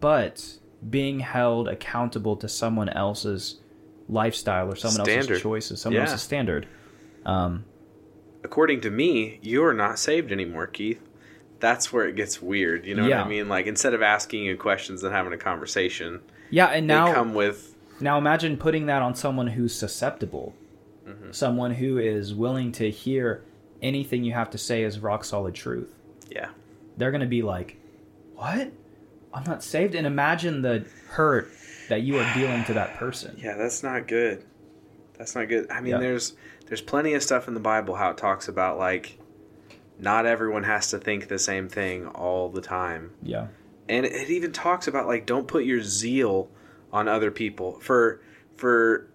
But being held accountable to someone else's lifestyle or someone Standard. else's choices, someone Yeah. else's standard. Um, According to me, you're not saved anymore, Keith. That's where it gets weird. You know Yeah. what I mean? Like, instead of asking you questions and having a conversation, yeah, and now come with Now imagine putting that on someone who's susceptible, Mm-hmm. someone who is willing to hear anything you have to say is rock solid truth. yeah, They're going to be like, "What? I'm not saved." And imagine the hurt that you are dealing to that person. yeah. That's not good. That's not good. I mean, Yeah. there's there's plenty of stuff in the Bible how it talks about like not everyone has to think the same thing all the time. Yeah. and it, it even talks about like don't put your zeal on other people for for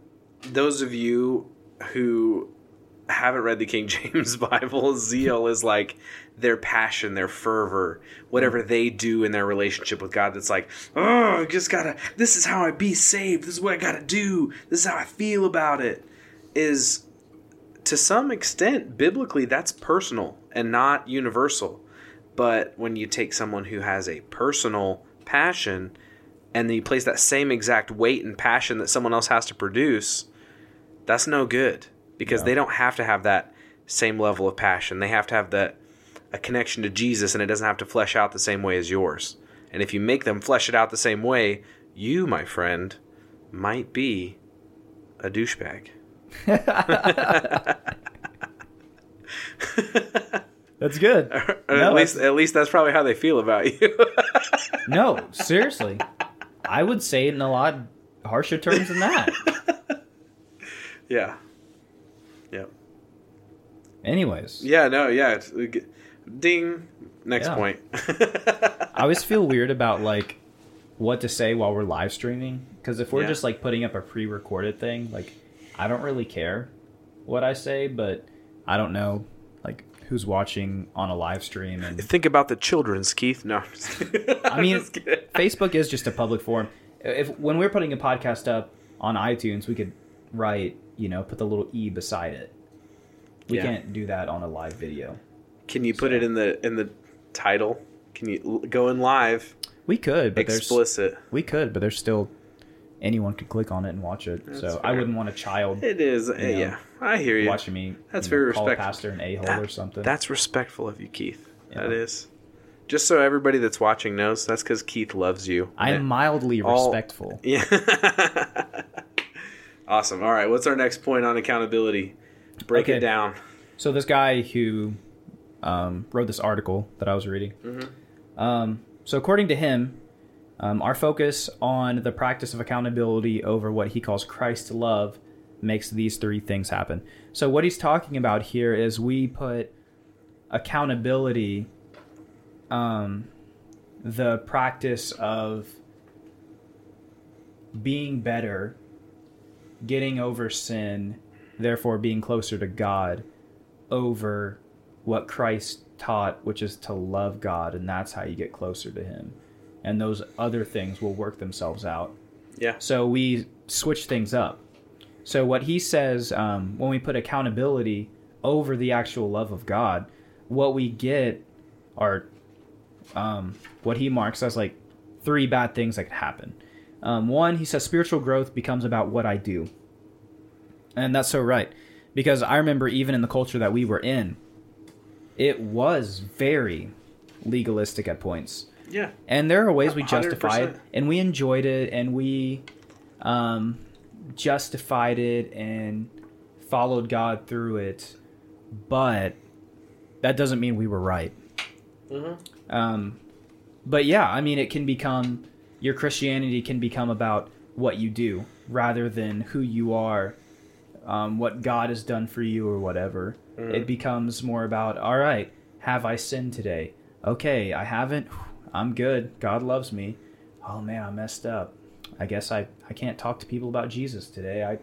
those of you who haven't read the king james bible zeal is like their passion their fervor whatever mm. they do in their relationship with god that's like oh i just gotta this is how i be saved. This is what i gotta do. This is how i feel about it. Is to some extent biblically that's personal and not universal. But when you take someone who has a personal passion and then you place that same exact weight and passion that someone else has to produce, that's no good because Yeah. they don't have to have that same level of passion. They have to have that a connection to Jesus and it doesn't have to flesh out the same way as yours. And if you make them flesh it out the same way, you, my friend, might be a douchebag. That's good. Or No, at least at least that's probably how they feel about you. No, seriously. I would say it in a lot harsher terms than that. yeah. Anyways, Yeah, no, yeah. It's, uh, ding. Next Yeah. point. I always feel weird about like what to say while we're live streaming because if we're Yeah. just like putting up a pre-recorded thing, like I don't really care what I say, but I don't know like who's watching on a live stream and Think about the children's, Keith. No. I'm just. I mean. Facebook is just a public forum. If when we're putting a podcast up on iTunes, we could write, you know, put the little e beside it, We Yeah. can't do that on a live video. Can you put it in the in the title? Can you l- go in live We could, but there's explicit? we could, but there's still anyone could click on it and watch it. That's so I wouldn't want a child It is. uh, know, yeah, I hear you. watching me. That's you very know, call a respectful. pastor an a hole That- or something. That's respectful of you, Keith. That Yeah. is. Just so everybody that's watching knows, that's because Keith loves you. I'm And- mildly all- respectful. Yeah. awesome. All right. What's our next point on accountability? Break Okay. it down. So this guy who um, wrote this article that I was reading. Mm-hmm. Um, so according to him, um, our focus on the practice of accountability over what he calls Christ's love makes these three things happen. So what he's talking about here is we put accountability, um, the practice of being better, getting over sin, therefore being closer to God, over what Christ taught, which is to love God, and that's how you get closer to Him. And those other things will work themselves out. Yeah. So we switch things up. So what he says um, when we put accountability over the actual love of God, what we get are um, what he marks as like three bad things that could happen. Um, one, he says spiritual growth becomes about what I do, and that's so right because I remember even in the culture that we were in, it was very legalistic at points Yeah. and there are ways we justified 100%. and we enjoyed it and we um, justified it and followed god through it but that doesn't mean we were right Mhm. um, but yeah i mean it can become your christianity can become about what you do rather than who you are um, what god has done for you or whatever it becomes more about all right have i sinned today? Okay i haven't. I'm good. God loves me. Oh man i messed up. I guess i, I can't talk to people about jesus today. I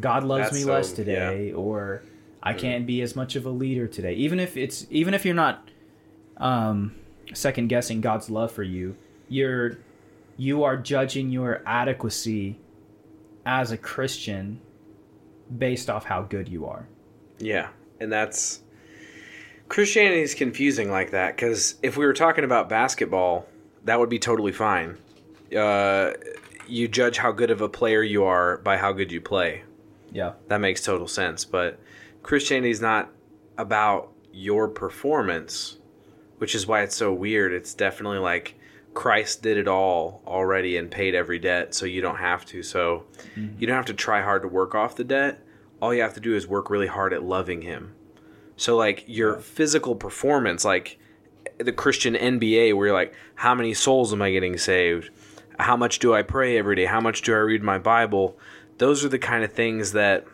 god loves That's me so- less today or i can't be as much of a leader today. Even if it's even if you're not um, second guessing god's love for you you're you are judging your adequacy as a christian based off how good you are Yeah, and that's Christianity is confusing like that because if we were talking about basketball, that would be totally fine. Uh, you judge how good of a player you are by how good you play. yeah That makes total sense. But Christianity is not about your performance, which is why it's so weird. It's definitely like Christ did it all already and paid every debt, so you don't have to. So you don't have to try hard to work off the debt. All you have to do is work really hard at loving Him. So, like your physical performance, like the Christian NBA, where you're like, how many souls am I getting saved? How much do I pray every day? How much do I read my Bible? Those are the kind of things that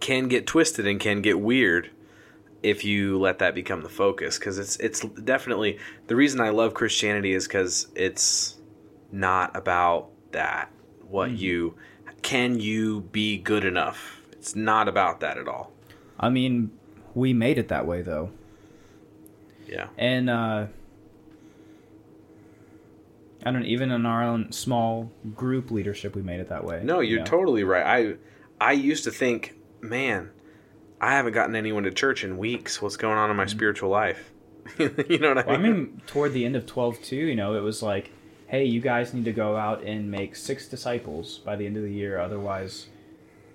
can get twisted and can get weird if you let that become the focus because it's it's definitely the reason I love Christianity is cuz it's not about that what you can you be good enough? It's not about that at all. I mean we made it that way though. Yeah. And uh i don't even in our own small group leadership we made it that way no you you're know? totally right. I I used to think man I haven't gotten anyone to church in weeks what's going on in my spiritual life you know what I Mm-hmm. Well, I mean mean, toward the end of 12 too, you know, it was like, hey, you guys need to go out and make six disciples by the end of the year. Otherwise,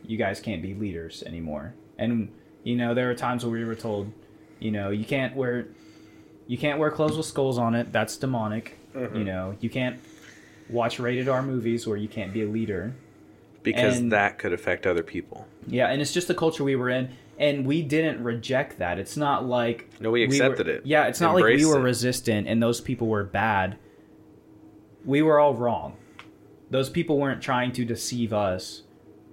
you guys can't be leaders anymore. And, you know, there are times where we were told, you know, you can't wear, you can't wear clothes with skulls on it. That's demonic. Mm-hmm. You know, you can't watch rated R movies where you can't be a leader. because and- that could affect other people Yeah, and it's just the culture we were in, and we didn't reject that. It's not like No, we were- accepted it. Yeah, it's not like we were it. resistant and those people were bad. We were all wrong. Those people weren't trying to deceive us;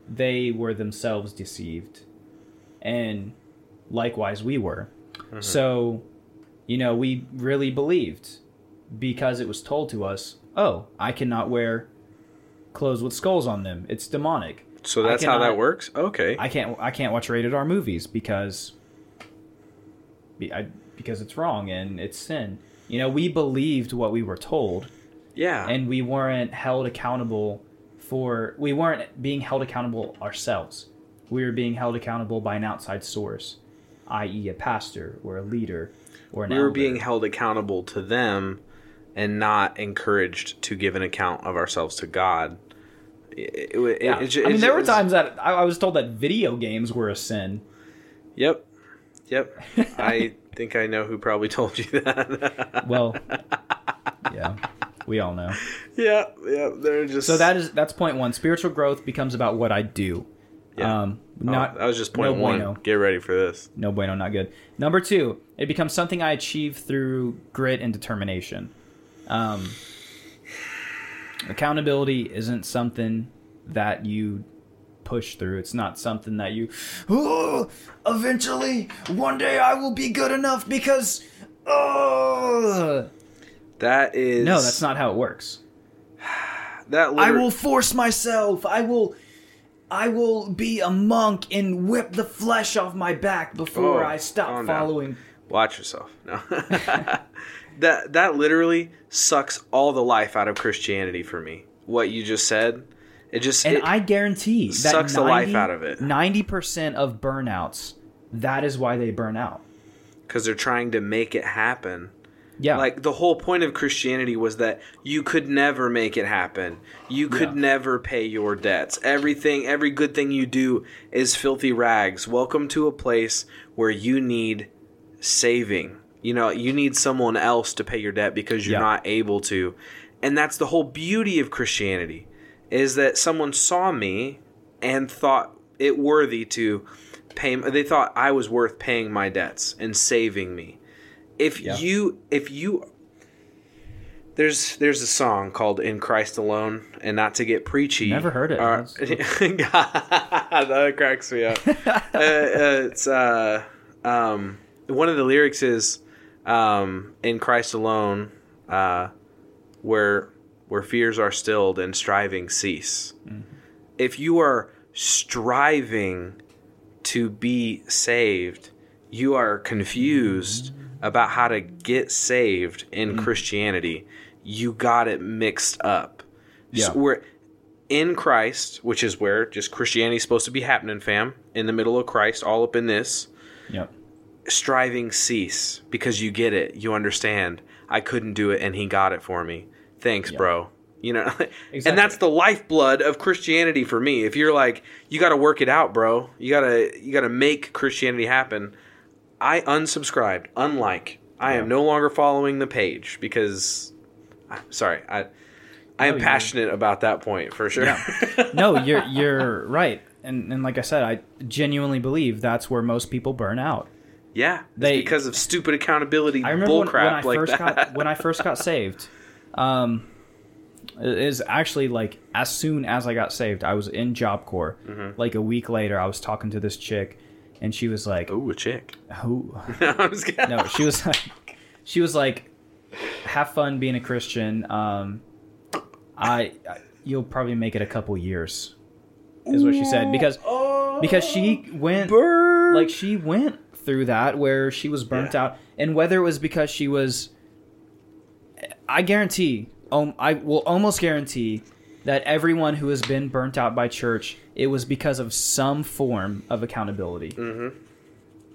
they were themselves deceived, and likewise we were. Mm-hmm. So, you know, we really believed because it was told to us. Oh, I cannot wear clothes with skulls on them. It's demonic. So that's how that works okay I can't I can't watch rated R movies because I, because it's wrong and it's sin. You know, we believed what we were told yeah and we weren't held accountable for we weren't being held accountable ourselves. We were being held accountable by an outside source. i.e., a pastor or a leader or an we were elder. being held accountable to them and not encouraged to give an account of ourselves to God. It, it, Yeah. it I mean, there were times that I, I was told that video games were a sin. Yep. Yep. I think I know who probably told you that. Well, yeah, we all know. yeah, yeah. They're just So that is that's point one. Spiritual growth becomes about what I do. Yeah. Um, Oh, not that was just point no one. bueno. Get ready for this. No bueno, not good. Number two, it becomes something I achieve through grit and determination. Um, accountability isn't something that you push through. It's not something that you, oh, eventually, one day I will be good enough because, oh. That is No, that's not how it works. that. I will force myself. I will. I will be a monk and whip the flesh off my back before Oh, I stop following. watch yourself. No, that that literally sucks all the life out of Christianity for me. What you just said, it just And it- I guarantee that sucks the life out of it. Ninety percent of burnouts, that is why they burn out. because they're trying to make it happen. Yeah, Like the whole point of Christianity was that you could never make it happen. You could Yeah. never pay your debts. Everything, every good thing you do is filthy rags. Welcome to a place where you need saving. You know, you need someone else to pay your debt because you're Yeah. not able to. And that's the whole beauty of Christianity is that someone saw me and thought it worthy to pay they thought I was worth paying my debts and saving me if Yeah. you if you there's there's a song called "In Christ Alone," and not to get preachy. Never heard it. uh, that cracks me up. uh, uh, it's uh, um, one of the lyrics is um, "In Christ Alone," uh, where where fears are stilled and striving cease. If you are striving to be saved, you are confused about how to get saved in Christianity. You got it mixed up. Yeah. So we're in Christ, which is where just Christianity is supposed to be happening, fam. In the middle of Christ, all up in this. yep. Striving cease because you get it. You understand. I couldn't do it, and He got it for me. Thanks, bro. You know, Exactly. and that's the lifeblood of Christianity for me. If you're like, you got to work it out, bro. You gotta, you gotta make Christianity happen. I unsubscribed. Unlike, I am no longer following the page because, I'm sorry, I, I am passionate about that point for sure. no, you're you're right, and and like I said, I genuinely believe that's where most people burn out. Yeah, it's They- because of stupid accountability I remember when, when bullcrap I like first that. got when I first got saved. Um, it is actually like as soon as I got saved, I was in Job Corps. Mm-hmm. Like a week later, I was talking to this chick, and she was like, Ooh, a chick. "Who?" No, I'm just kidding. No, she was like, she was like, "Have fun being a Christian." Um, I, I you'll probably make it a couple years, is what she said because because she went Bird. like she went through that where she was burnt Yeah. out and whether it was because she was i guarantee um, i will almost guarantee that everyone who has been burnt out by church it was because of some form of accountability Mhm.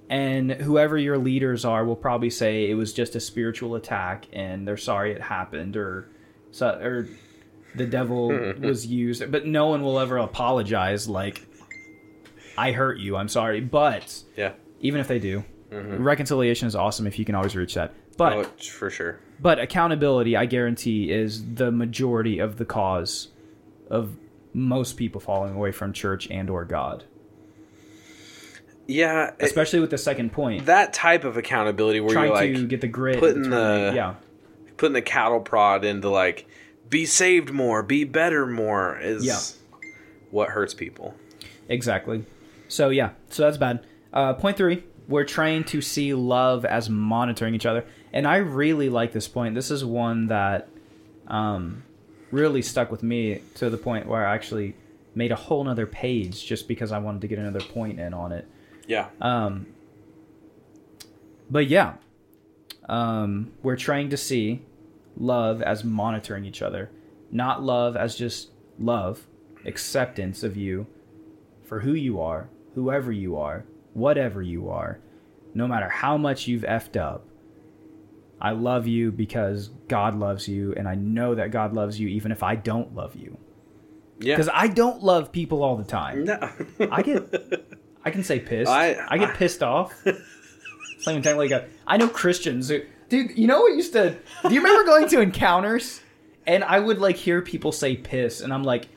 and whoever your leaders are will probably say it was just a spiritual attack and they're sorry it happened or or the devil was used but no one will ever apologize like i hurt you i'm sorry but yeah. Even if they do mm-hmm. reconciliation is awesome if you can always reach that. But Oh, for sure. but accountability i guarantee is the majority of the cause of most people falling away from church and or god. Yeah, it- especially with the second point. That type of accountability where trying you're like to get the grit putting the- yeah. putting the cattle prod into like be saved more, be better more is Yeah. what hurts people. exactly. So yeah. So that's bad uh, point three we're trying to see love as monitoring each other. And i really like this point. This is one that um, really stuck with me to the point where i actually made a whole nother page just because i wanted to get another point in on it. Yeah. um, but yeah um, we're trying to see love as monitoring each other. Not love as just love acceptance of you for who you are whoever you are whatever you are no matter how much you've effed up, I love you because God loves you, and I know that God loves you even if I don't love you. Yeah. Because I don't love people all the time. no. I get, I can say pissed. I- I, get I- pissed off. Even technically like a, I know Christians, who, dude. You know what used to? Do you remember going to encounters and I would like hear people say piss, and I'm like,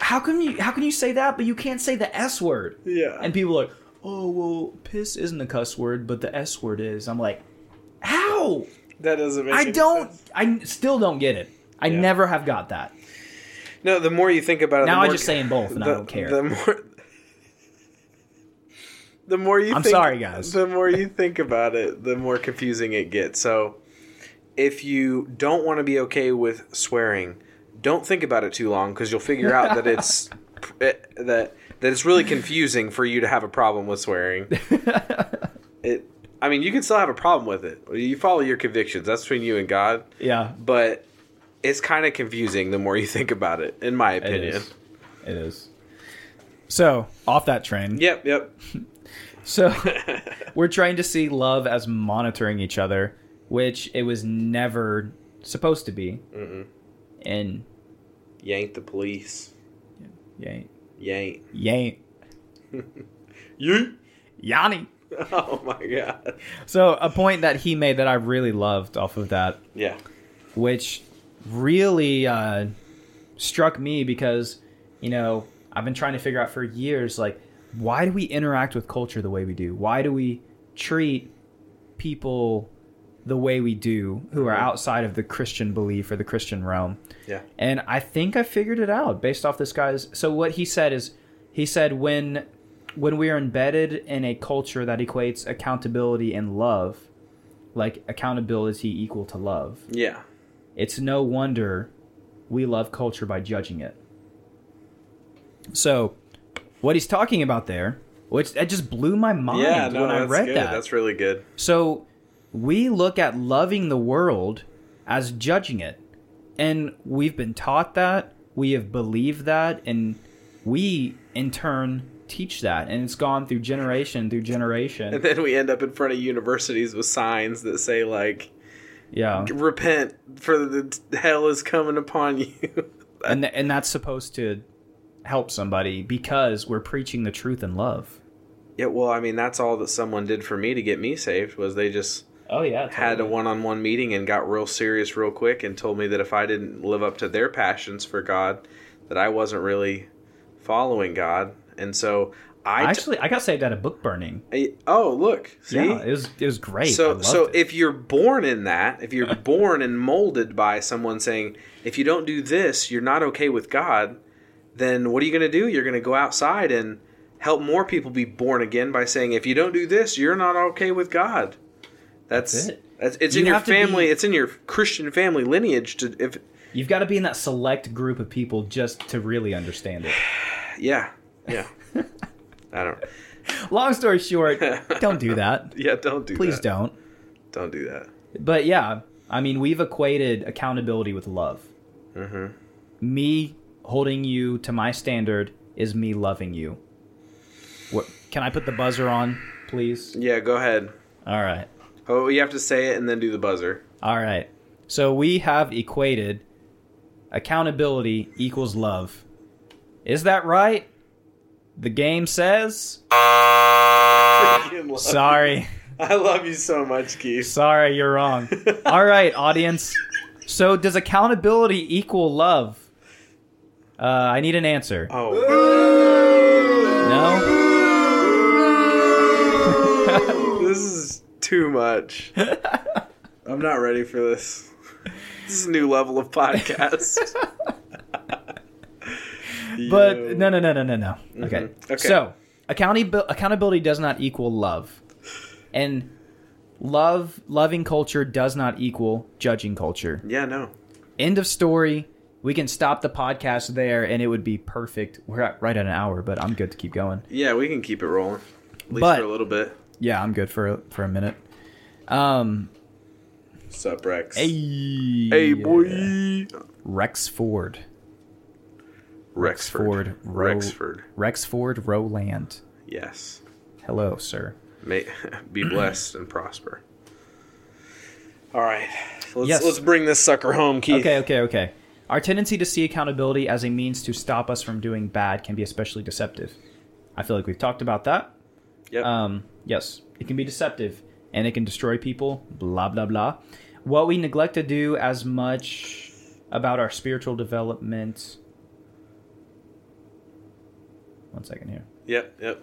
how can you? How can you say that, but you can't say the s word? yeah. And people are like, oh well, piss isn't a cuss word, but the s word is. I'm like, how? that doesn't make I don't. sense. I still don't get it. I Yeah. never have got that. No, the more you think about it, Now the I just say 'em both, and I don't care. The more, the more you. I'm think, sorry, guys. The more you think about it, the more confusing it gets. So, if you don't want to be okay with swearing, don't think about it too long because you'll figure out that it's it, eh, that that it's really confusing for you to have a problem with swearing. it. I mean, you can still have a problem with it. You follow your convictions. That's between you and God. Yeah, But it's kind of confusing the more you think about it, in my opinion. is. It is. So off that train. Yep, yep. So we're trying to see love as monitoring each other, which it was never supposed to be. Mm-mm. And yank the police. you ain't, You ain't. you ain't You? Yanni. Oh my god. So a point that he made that I really loved off of that, Yeah. which really uh, struck me because you know I've been trying to figure out for years like why do we interact with culture the way we do? Why do we treat people the way we do who are outside of the Christian belief or the Christian realm? Yeah. And I think I figured it out based off this guy's. So what he said is, he said when when we are embedded in a culture that equates accountability and love, like accountability equal to love, Yeah. it's no wonder we love culture by judging it. So, what he's talking about there, which that just blew my mind yeah, no, when I read good. that. That's really good. So we look at loving the world as judging it. And we've been taught that, we have believed that, and we in turn teach that. And it's gone through generation through generation And then we end up in front of universities with signs that say like Yeah. repent for the hell is coming upon you. And and that's supposed to help somebody because we're preaching the truth in love. yeah, well, I mean, that's all that someone did for me to get me saved was they just Oh yeah, had a one-on-one meeting and got real serious real quick and told me that if I didn't live up to their passions for God, that I wasn't really following God. And so I, t- Actually, I got saved at a book burning. I- oh look, see, Yeah, it was it was great. So so it. if you're born in that, if you're born and molded by someone saying, if you don't do this, you're not okay with God, then what are you going to do? You're going to go outside and help more people be born again by saying, if you don't do this, you're not okay with God. That's, That's it. That's, it's You in your family. be- It's in your Christian family lineage. To if You've got to be in that select group of people just to really understand it. yeah yeah. I don't. Long story short, don't do that. Yeah, don't do Please that. don't. Don't do that. But yeah, I mean, we've equated accountability with love. Mm-hmm. Me holding you to my standard is me loving you. What, can I put the buzzer on, please? Yeah, go ahead. All right. Oh, you have to say it and then do the buzzer. All right. So we have equated accountability equals love. Is that right? The game says. Sorry. I love you so much, Keith. Sorry, you're wrong. All right, audience. So does accountability equal love? Uh, I need an answer. Oh, No? this is too much. I'm not ready for this. This is a new level of podcast. But no, no, no, no, no, no. Mm-hmm. Okay. Okay. So accountabi- accountability does not equal love, and love, loving culture does not equal judging culture. Yeah, no. End of story. We can stop the podcast there, and it would be perfect. We're at, right at an hour, but I'm good to keep going. Yeah, we can keep it rolling. At least But- for a little bit. Yeah, I'm good for a, for a minute. Um, Sup, Rex? hey, Hey, boy. Rex Ford, Rexford. Ford, Ro- Rexford. Rex Ford, Roland. Yes. Hello, sir. May be blessed and prosper. All right, let's Yes. let's bring this sucker home, Keith. Okay, okay, okay. Our tendency to see accountability as a means to stop us from doing bad can be especially deceptive. I feel like we've talked about that. Yep. Um, yes, it can be deceptive and it can destroy people, blah, blah, blah. What we neglect to do as much about our spiritual development. One second here. yep. Yep.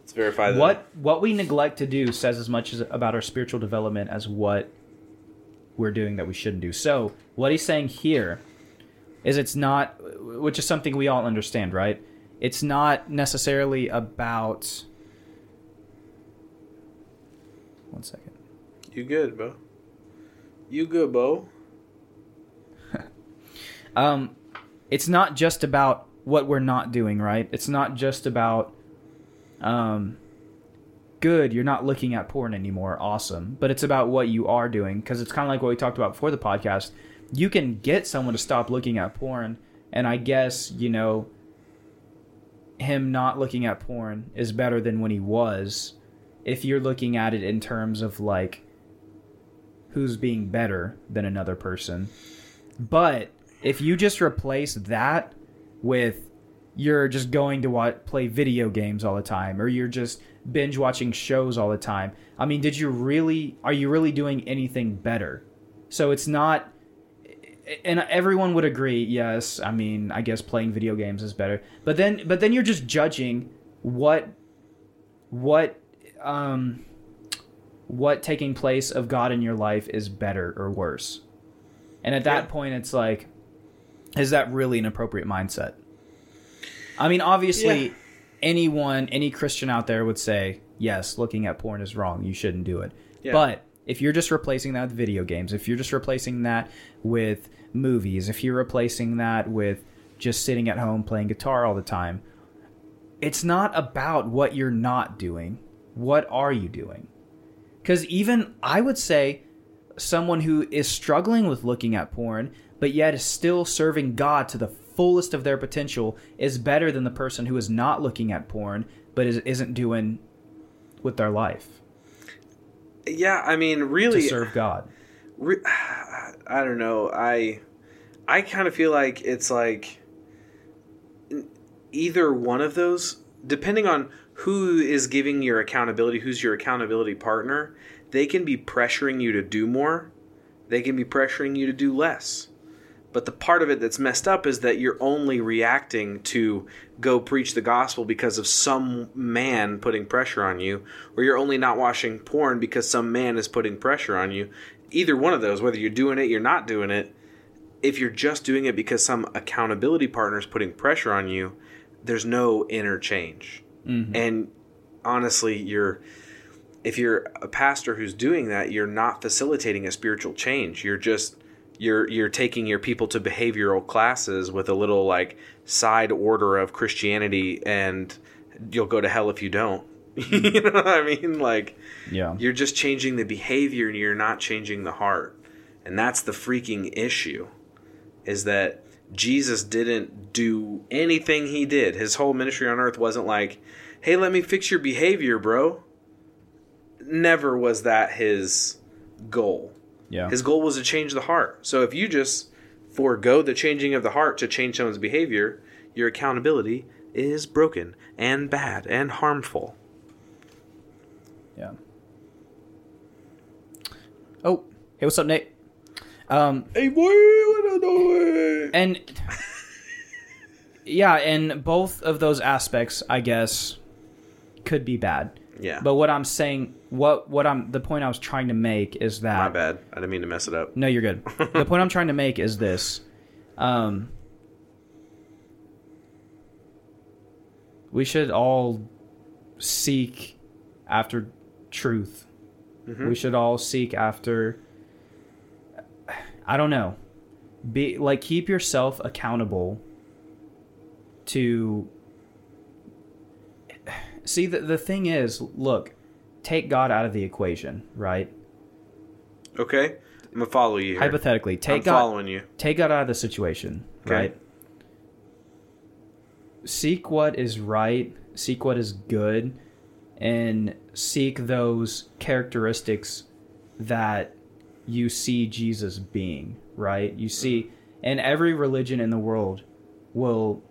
Let's verify that. What what we neglect to do says as much as about our spiritual development as what we're doing that we shouldn't do. So what he's saying here is it's not, which is something we all understand, right? It's not necessarily about. One second. You good, Bo? You good, Bo? Um, it's not just about what we're not doing, right? It's not just about, um, good, you're not looking at porn anymore, awesome. But it's about what you are doing, because it's kind of like what we talked about before the podcast. You can get someone to stop looking at porn, and I guess, you know, him not looking at porn is better than when he was, if you're looking at it in terms of like who's being better than another person. But if you just replace that with you're just going to watch, play video games all the time or you're just binge watching shows all the time. I mean, did you really are you really doing anything better? So it's not and everyone would agree, yes, I mean, I guess playing video games is better. But then but then you're just judging what what um what taking place of God in your life is better or worse. And at that Yeah. point it's like is that really an appropriate mindset? I mean, obviously Yeah. anyone any Christian out there would say, yes, looking at porn is wrong. You shouldn't do it. Yeah. But if you're just replacing that with video games, if you're just replacing that with movies, if you're replacing that with just sitting at home playing guitar all the time, it's not about what you're not doing. What are you doing? Because even I would say someone who is struggling with looking at porn, but yet is still serving God to the fullest of their potential, is better than the person who is not looking at porn, but is, isn't doing with their life Yeah, I mean, to really, serve God. re- I don't know. I I kind of feel like it's like either one of those, depending on who is giving your accountability, who's your accountability partner, they can be pressuring you to do more. They can be pressuring you to do less. But the part of it that's messed up is that you're only reacting to go preach the gospel because of some man putting pressure on you, or you're only not watching porn because some man is putting pressure on you. Either one of those, whether you're doing it, you're not doing it, if you're just doing it because some accountability partner is putting pressure on you, there's no interchange. Mm-hmm. And honestly, you're if you're a pastor who's doing that, you're not facilitating a spiritual change. You're just you're you're taking your people to behavioral classes with a little like side order of Christianity and you'll go to hell if you don't. you mm-hmm. know what I mean? Like Yeah. you're just changing the behavior and you're not changing the heart. And that's the freaking issue is that Jesus didn't do anything he did. His whole ministry on earth wasn't like, "Hey, let me fix your behavior, bro." Never was that his goal. Yeah. His goal was to change the heart. So if you just forego the changing of the heart to change someone's behavior, your accountability is broken and bad and harmful. Yeah. Oh, hey, what's up, Nate? Um, Hey boy, what are doing? and yeah, and both of those aspects, I guess, could be bad. Yeah. But what I'm saying, what what I'm the point I was trying to make is that My bad. I didn't mean to mess it up. No, you're good. the point I'm trying to make is this. Um, we should all seek after truth. We should all seek after I don't know. Be like keep yourself accountable to See the the thing is, look, take God out of the equation, right? Okay, I'm gonna follow you. Here. Hypothetically, take I'm God following you. take God out of the situation, Okay. right? Seek what is right, seek what is good, and seek those characteristics that you see Jesus being, right? You see, and every religion in the world will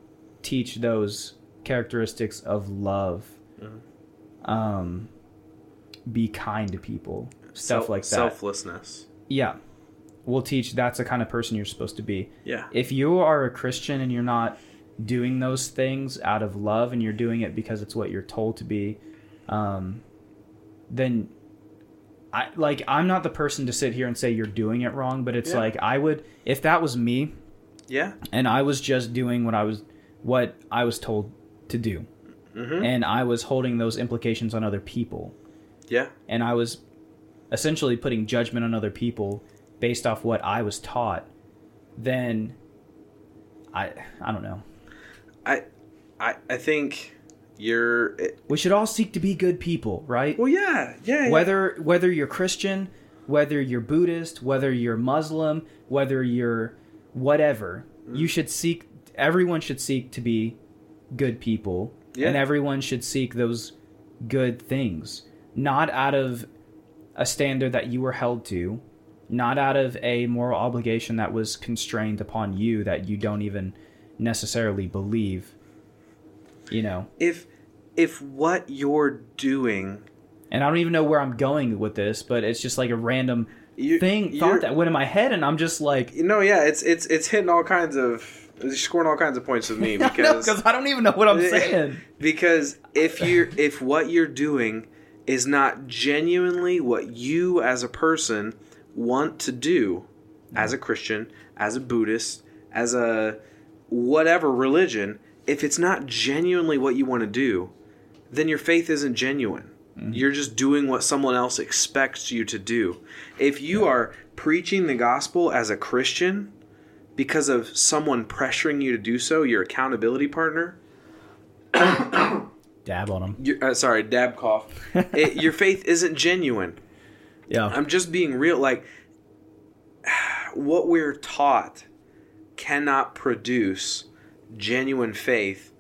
teach those characteristics of love, um, be kind to people, stuff Self- like that. Selflessness. Yeah. We'll teach that's the kind of person you're supposed to be. Yeah. If you are a Christian and you're not doing those things out of love and you're doing it because it's what you're told to be, um, then I like I'm not the person to sit here and say you're doing it wrong, but it's Yeah. like I would if that was me Yeah. and I was just doing what I was what I was told to do. Mhm. And I was holding those implications on other people Yeah. and I was essentially putting judgment on other people based off what I was taught, then I I don't know. I I I think you're We should all seek to be good people, right? well yeah, yeah. yeah. Whether whether you're Christian, whether you're Buddhist, whether you're Muslim, whether you're whatever, you mm. should seek everyone should seek to be good people Yeah. and everyone should seek those good things, not out of a standard that you were held to, not out of a moral obligation that was constrained upon you that you don't even necessarily believe. You know. if if what you're doing And I don't even know where I'm going with this, but it's just like a random you, thing thought that went in my head and I'm just like No, yeah, it's it's it's hitting all kinds of you're scoring all kinds of points with me because because I don't even know what I'm saying. because if you're if what you're doing is not genuinely what you as a person want to do as mm. a Christian, as a Buddhist, as a whatever religion, if it's not genuinely what you want to do, then your faith isn't genuine. You're just doing what someone else expects you to do. If you are preaching the gospel as a Christian because of someone pressuring you to do so, your accountability partner, Dab on him. uh, sorry, dab cough. it, your faith isn't genuine. Yeah. I'm just being real. Like, what we're taught cannot produce genuine faith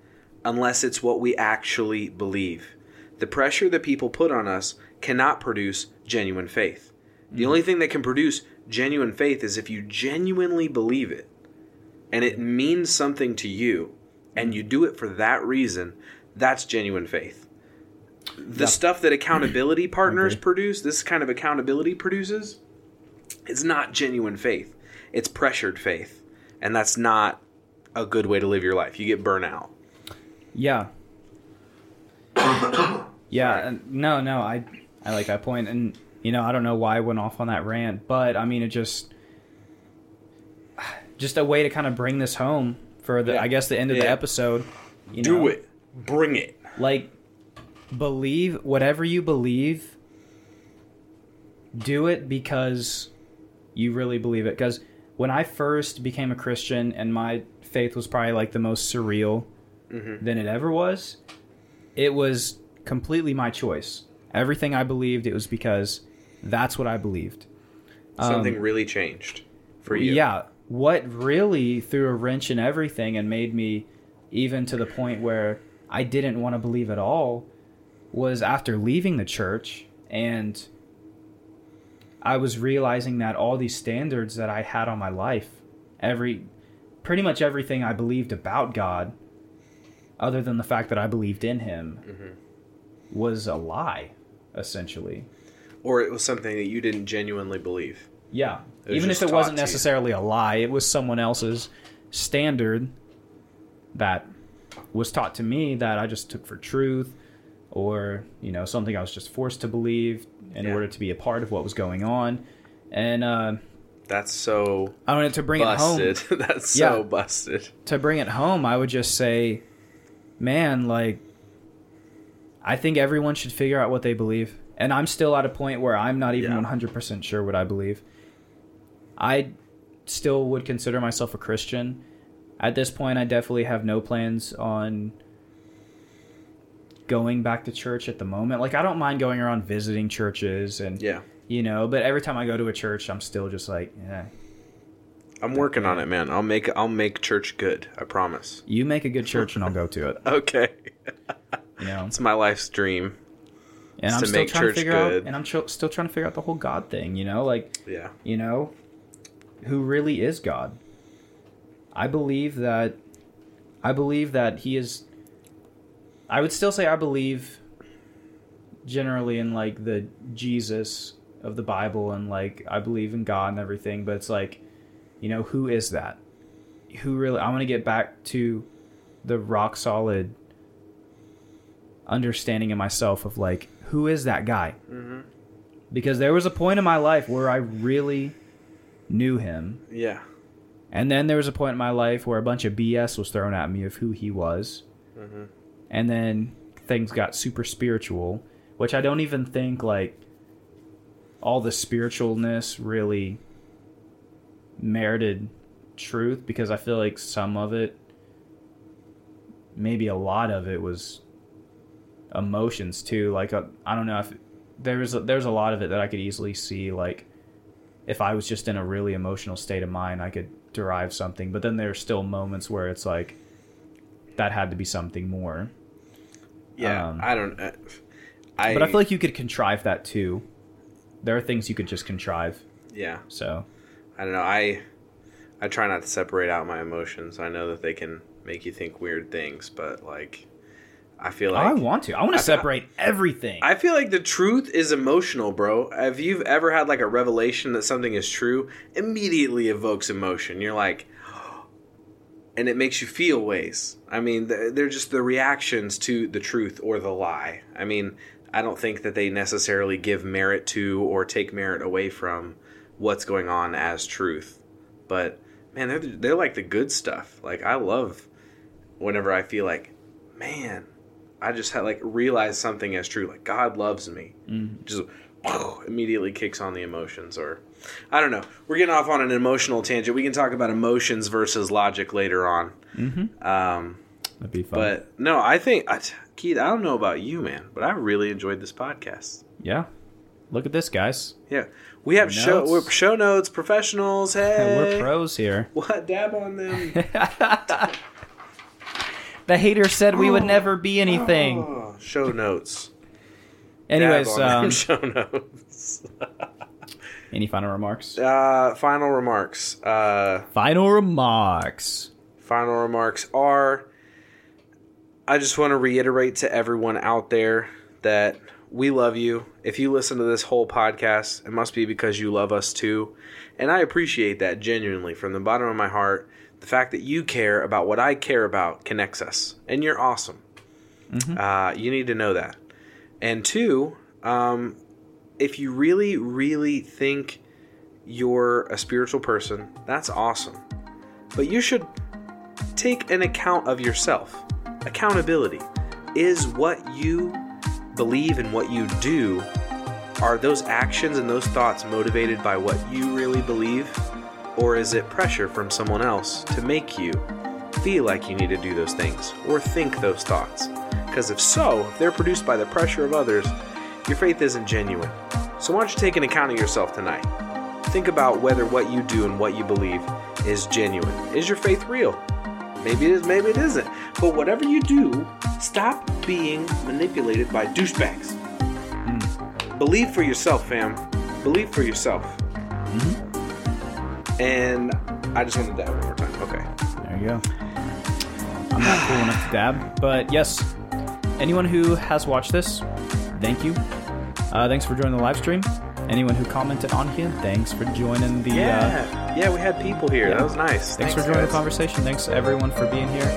unless it's what we actually believe. The pressure that people put on us cannot produce genuine faith. The only thing that can produce genuine faith is if you genuinely believe it and it means something to you and you do it for that reason. That's genuine faith. The Yeah. stuff that accountability partners agree. produce, this kind of accountability produces, it's not genuine faith. It's pressured faith. And that's not a good way to live your life. You get burnout. Yeah. yeah. No, no. I I like that point, and you know I don't know why I went off on that rant, but I mean it just just a way to kind of bring this home for the Yeah. I guess the end of the episode. You Do know? it. Bring it. like believe whatever you believe do it because you really believe it because when i first became a christian and my faith was probably like the most surreal than it ever was it was completely my choice everything i believed it was because that's what i believed Something really changed for you. Um, yeah. What really threw a wrench in everything and made me even to the point where I didn't want to believe at all was after leaving the church and I was realizing that all these standards that I had on my life, every pretty much everything I believed about God, other than the fact that I believed in him, was a lie, essentially. Or it was something that you didn't genuinely believe. Yeah. Even if it wasn't necessarily a lie, it was someone else's standard that was taught to me that I just took for truth or, you know, something I was just forced to believe in Yeah. order to be a part of what was going on. And uh, That's so I wanted to bring it home. That's so Yeah. busted. To bring it home, I would just say, man, like, I think everyone should figure out what they believe. And I'm still at a point where I'm not even Yeah. 100% sure what I believe. I still would consider myself a Christian. At this point, I definitely have no plans on going back to church at the moment. Like, I don't mind going around visiting churches and, Yeah. You know, but every time I go to a church, I'm still just like, yeah, I'm working on it, man. I'll make I'll make church good. I promise. you make a good church and I'll go to it. Okay. You know? It's my life's dream. And I'm to still make trying to figure good. out, and I'm tr- still trying to figure out the whole God thing. You know, like yeah. you know, who really is God? I believe that. I believe that he is. I would still say I believe. Generally, in like the Jesus of the Bible, and like I believe in God and everything, but it's like, you know, who is that? Who really? I want to get back to the rock solid understanding in myself of like, who is that guy? hmm because there was a point in my life where I really knew him. Yeah. And then there was a point in my life where a bunch of BS was thrown at me of who he was. hmm And then things got super spiritual, which I don't even think like all the spiritualness really merited truth because I feel like some of it maybe a lot of it was emotions too like uh, I don't know if there's a, there's a lot of it that I could easily see like if I was just in a really emotional state of mind I could derive something but then there are still moments where it's like that had to be something more Yeah. Um, I don't. uh, I. but I feel like you could contrive that too. There are things you could just contrive. Yeah. So I don't know. I. I try not to separate out my emotions. I know that they can make you think weird things, but like, I feel like I want to. I want I- to separate everything. I feel like the truth is emotional, bro. If you've ever had like a revelation that something is true, immediately evokes emotion. You're like, and it makes you feel ways. I mean, they're just the reactions to the truth or the lie. I mean, I don't think that they necessarily give merit to or take merit away from what's going on as truth. But man, they're they're like the good stuff. Like I love whenever I feel like, man, I just had like realized something as true. Like God loves me. Mhm. Just immediately kicks on the emotions, or I don't know. We're getting off on an emotional tangent. We can talk about emotions versus logic later on. mm-hmm. Um, That'd be fun. but no, I think I, Keith. I don't know about you, man, but I really enjoyed this podcast. yeah, look at this, guys. Yeah, we have show Notes. we're show notes professionals. Hey, We're pros here. What dab on them? the hater said we would never be anything. Oh, show notes. Anyways, Dab on them um, show notes. any final remarks? Uh, final remarks. Uh, Final remarks. final remarks are I just want to reiterate to everyone out there that we love you. If you listen to this whole podcast, it must be because you love us too. And I appreciate that genuinely from the bottom of my heart. The fact that you care about what I care about connects us. And you're awesome. Uh, you need to know that. And two, um, if you really, really think you're a spiritual person, that's awesome. But you should take an account of yourself. Accountability is what you believe and what you do. Are those actions and those thoughts motivated by what you really believe? Or is it pressure from someone else to make you feel like you need to do those things or think those thoughts? Because if so, if they're produced by the pressure of others, your faith isn't genuine. So why don't you take an account of yourself tonight? Think about whether what you do and what you believe is genuine. Is your faith real? Maybe it is, maybe it isn't. But whatever you do, stop being manipulated by douchebags. Believe for yourself, fam. Believe for yourself. And I just wanted that one more time. Okay. There you go. I'm not cool enough to dab, but yes, anyone who has watched this, thank you. Uh, thanks for joining the live stream. Anyone who commented on here, thanks for joining the. Uh, Yeah. yeah, we had people here. yeah. That was nice. thanks, for joining guys. the conversation. Thanks everyone for being here.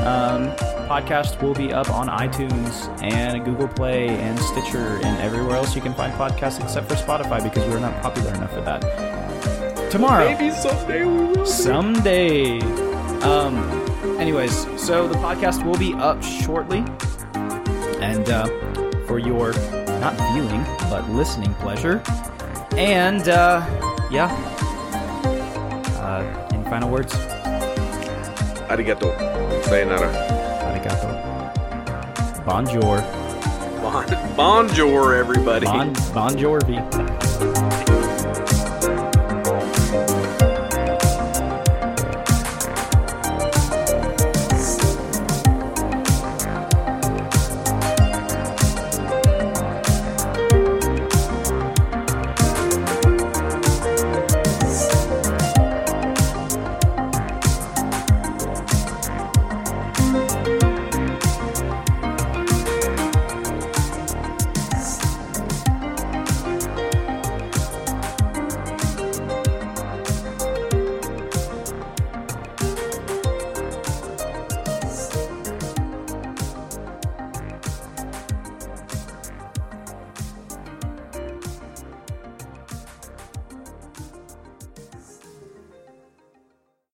Um, podcast will be up on iTunes and Google Play and Stitcher and everywhere else you can find podcasts except for Spotify because we're not popular enough for that. Tomorrow. Maybe someday we will. be. Someday. Um. Anyways, so the podcast will be up shortly, and uh, for your not viewing but listening pleasure. And uh, yeah. Uh, any final words? Arigato. Sayonara. Arigato. Bonjour. Bon, bonjour, everybody. Bon, bon Jovi.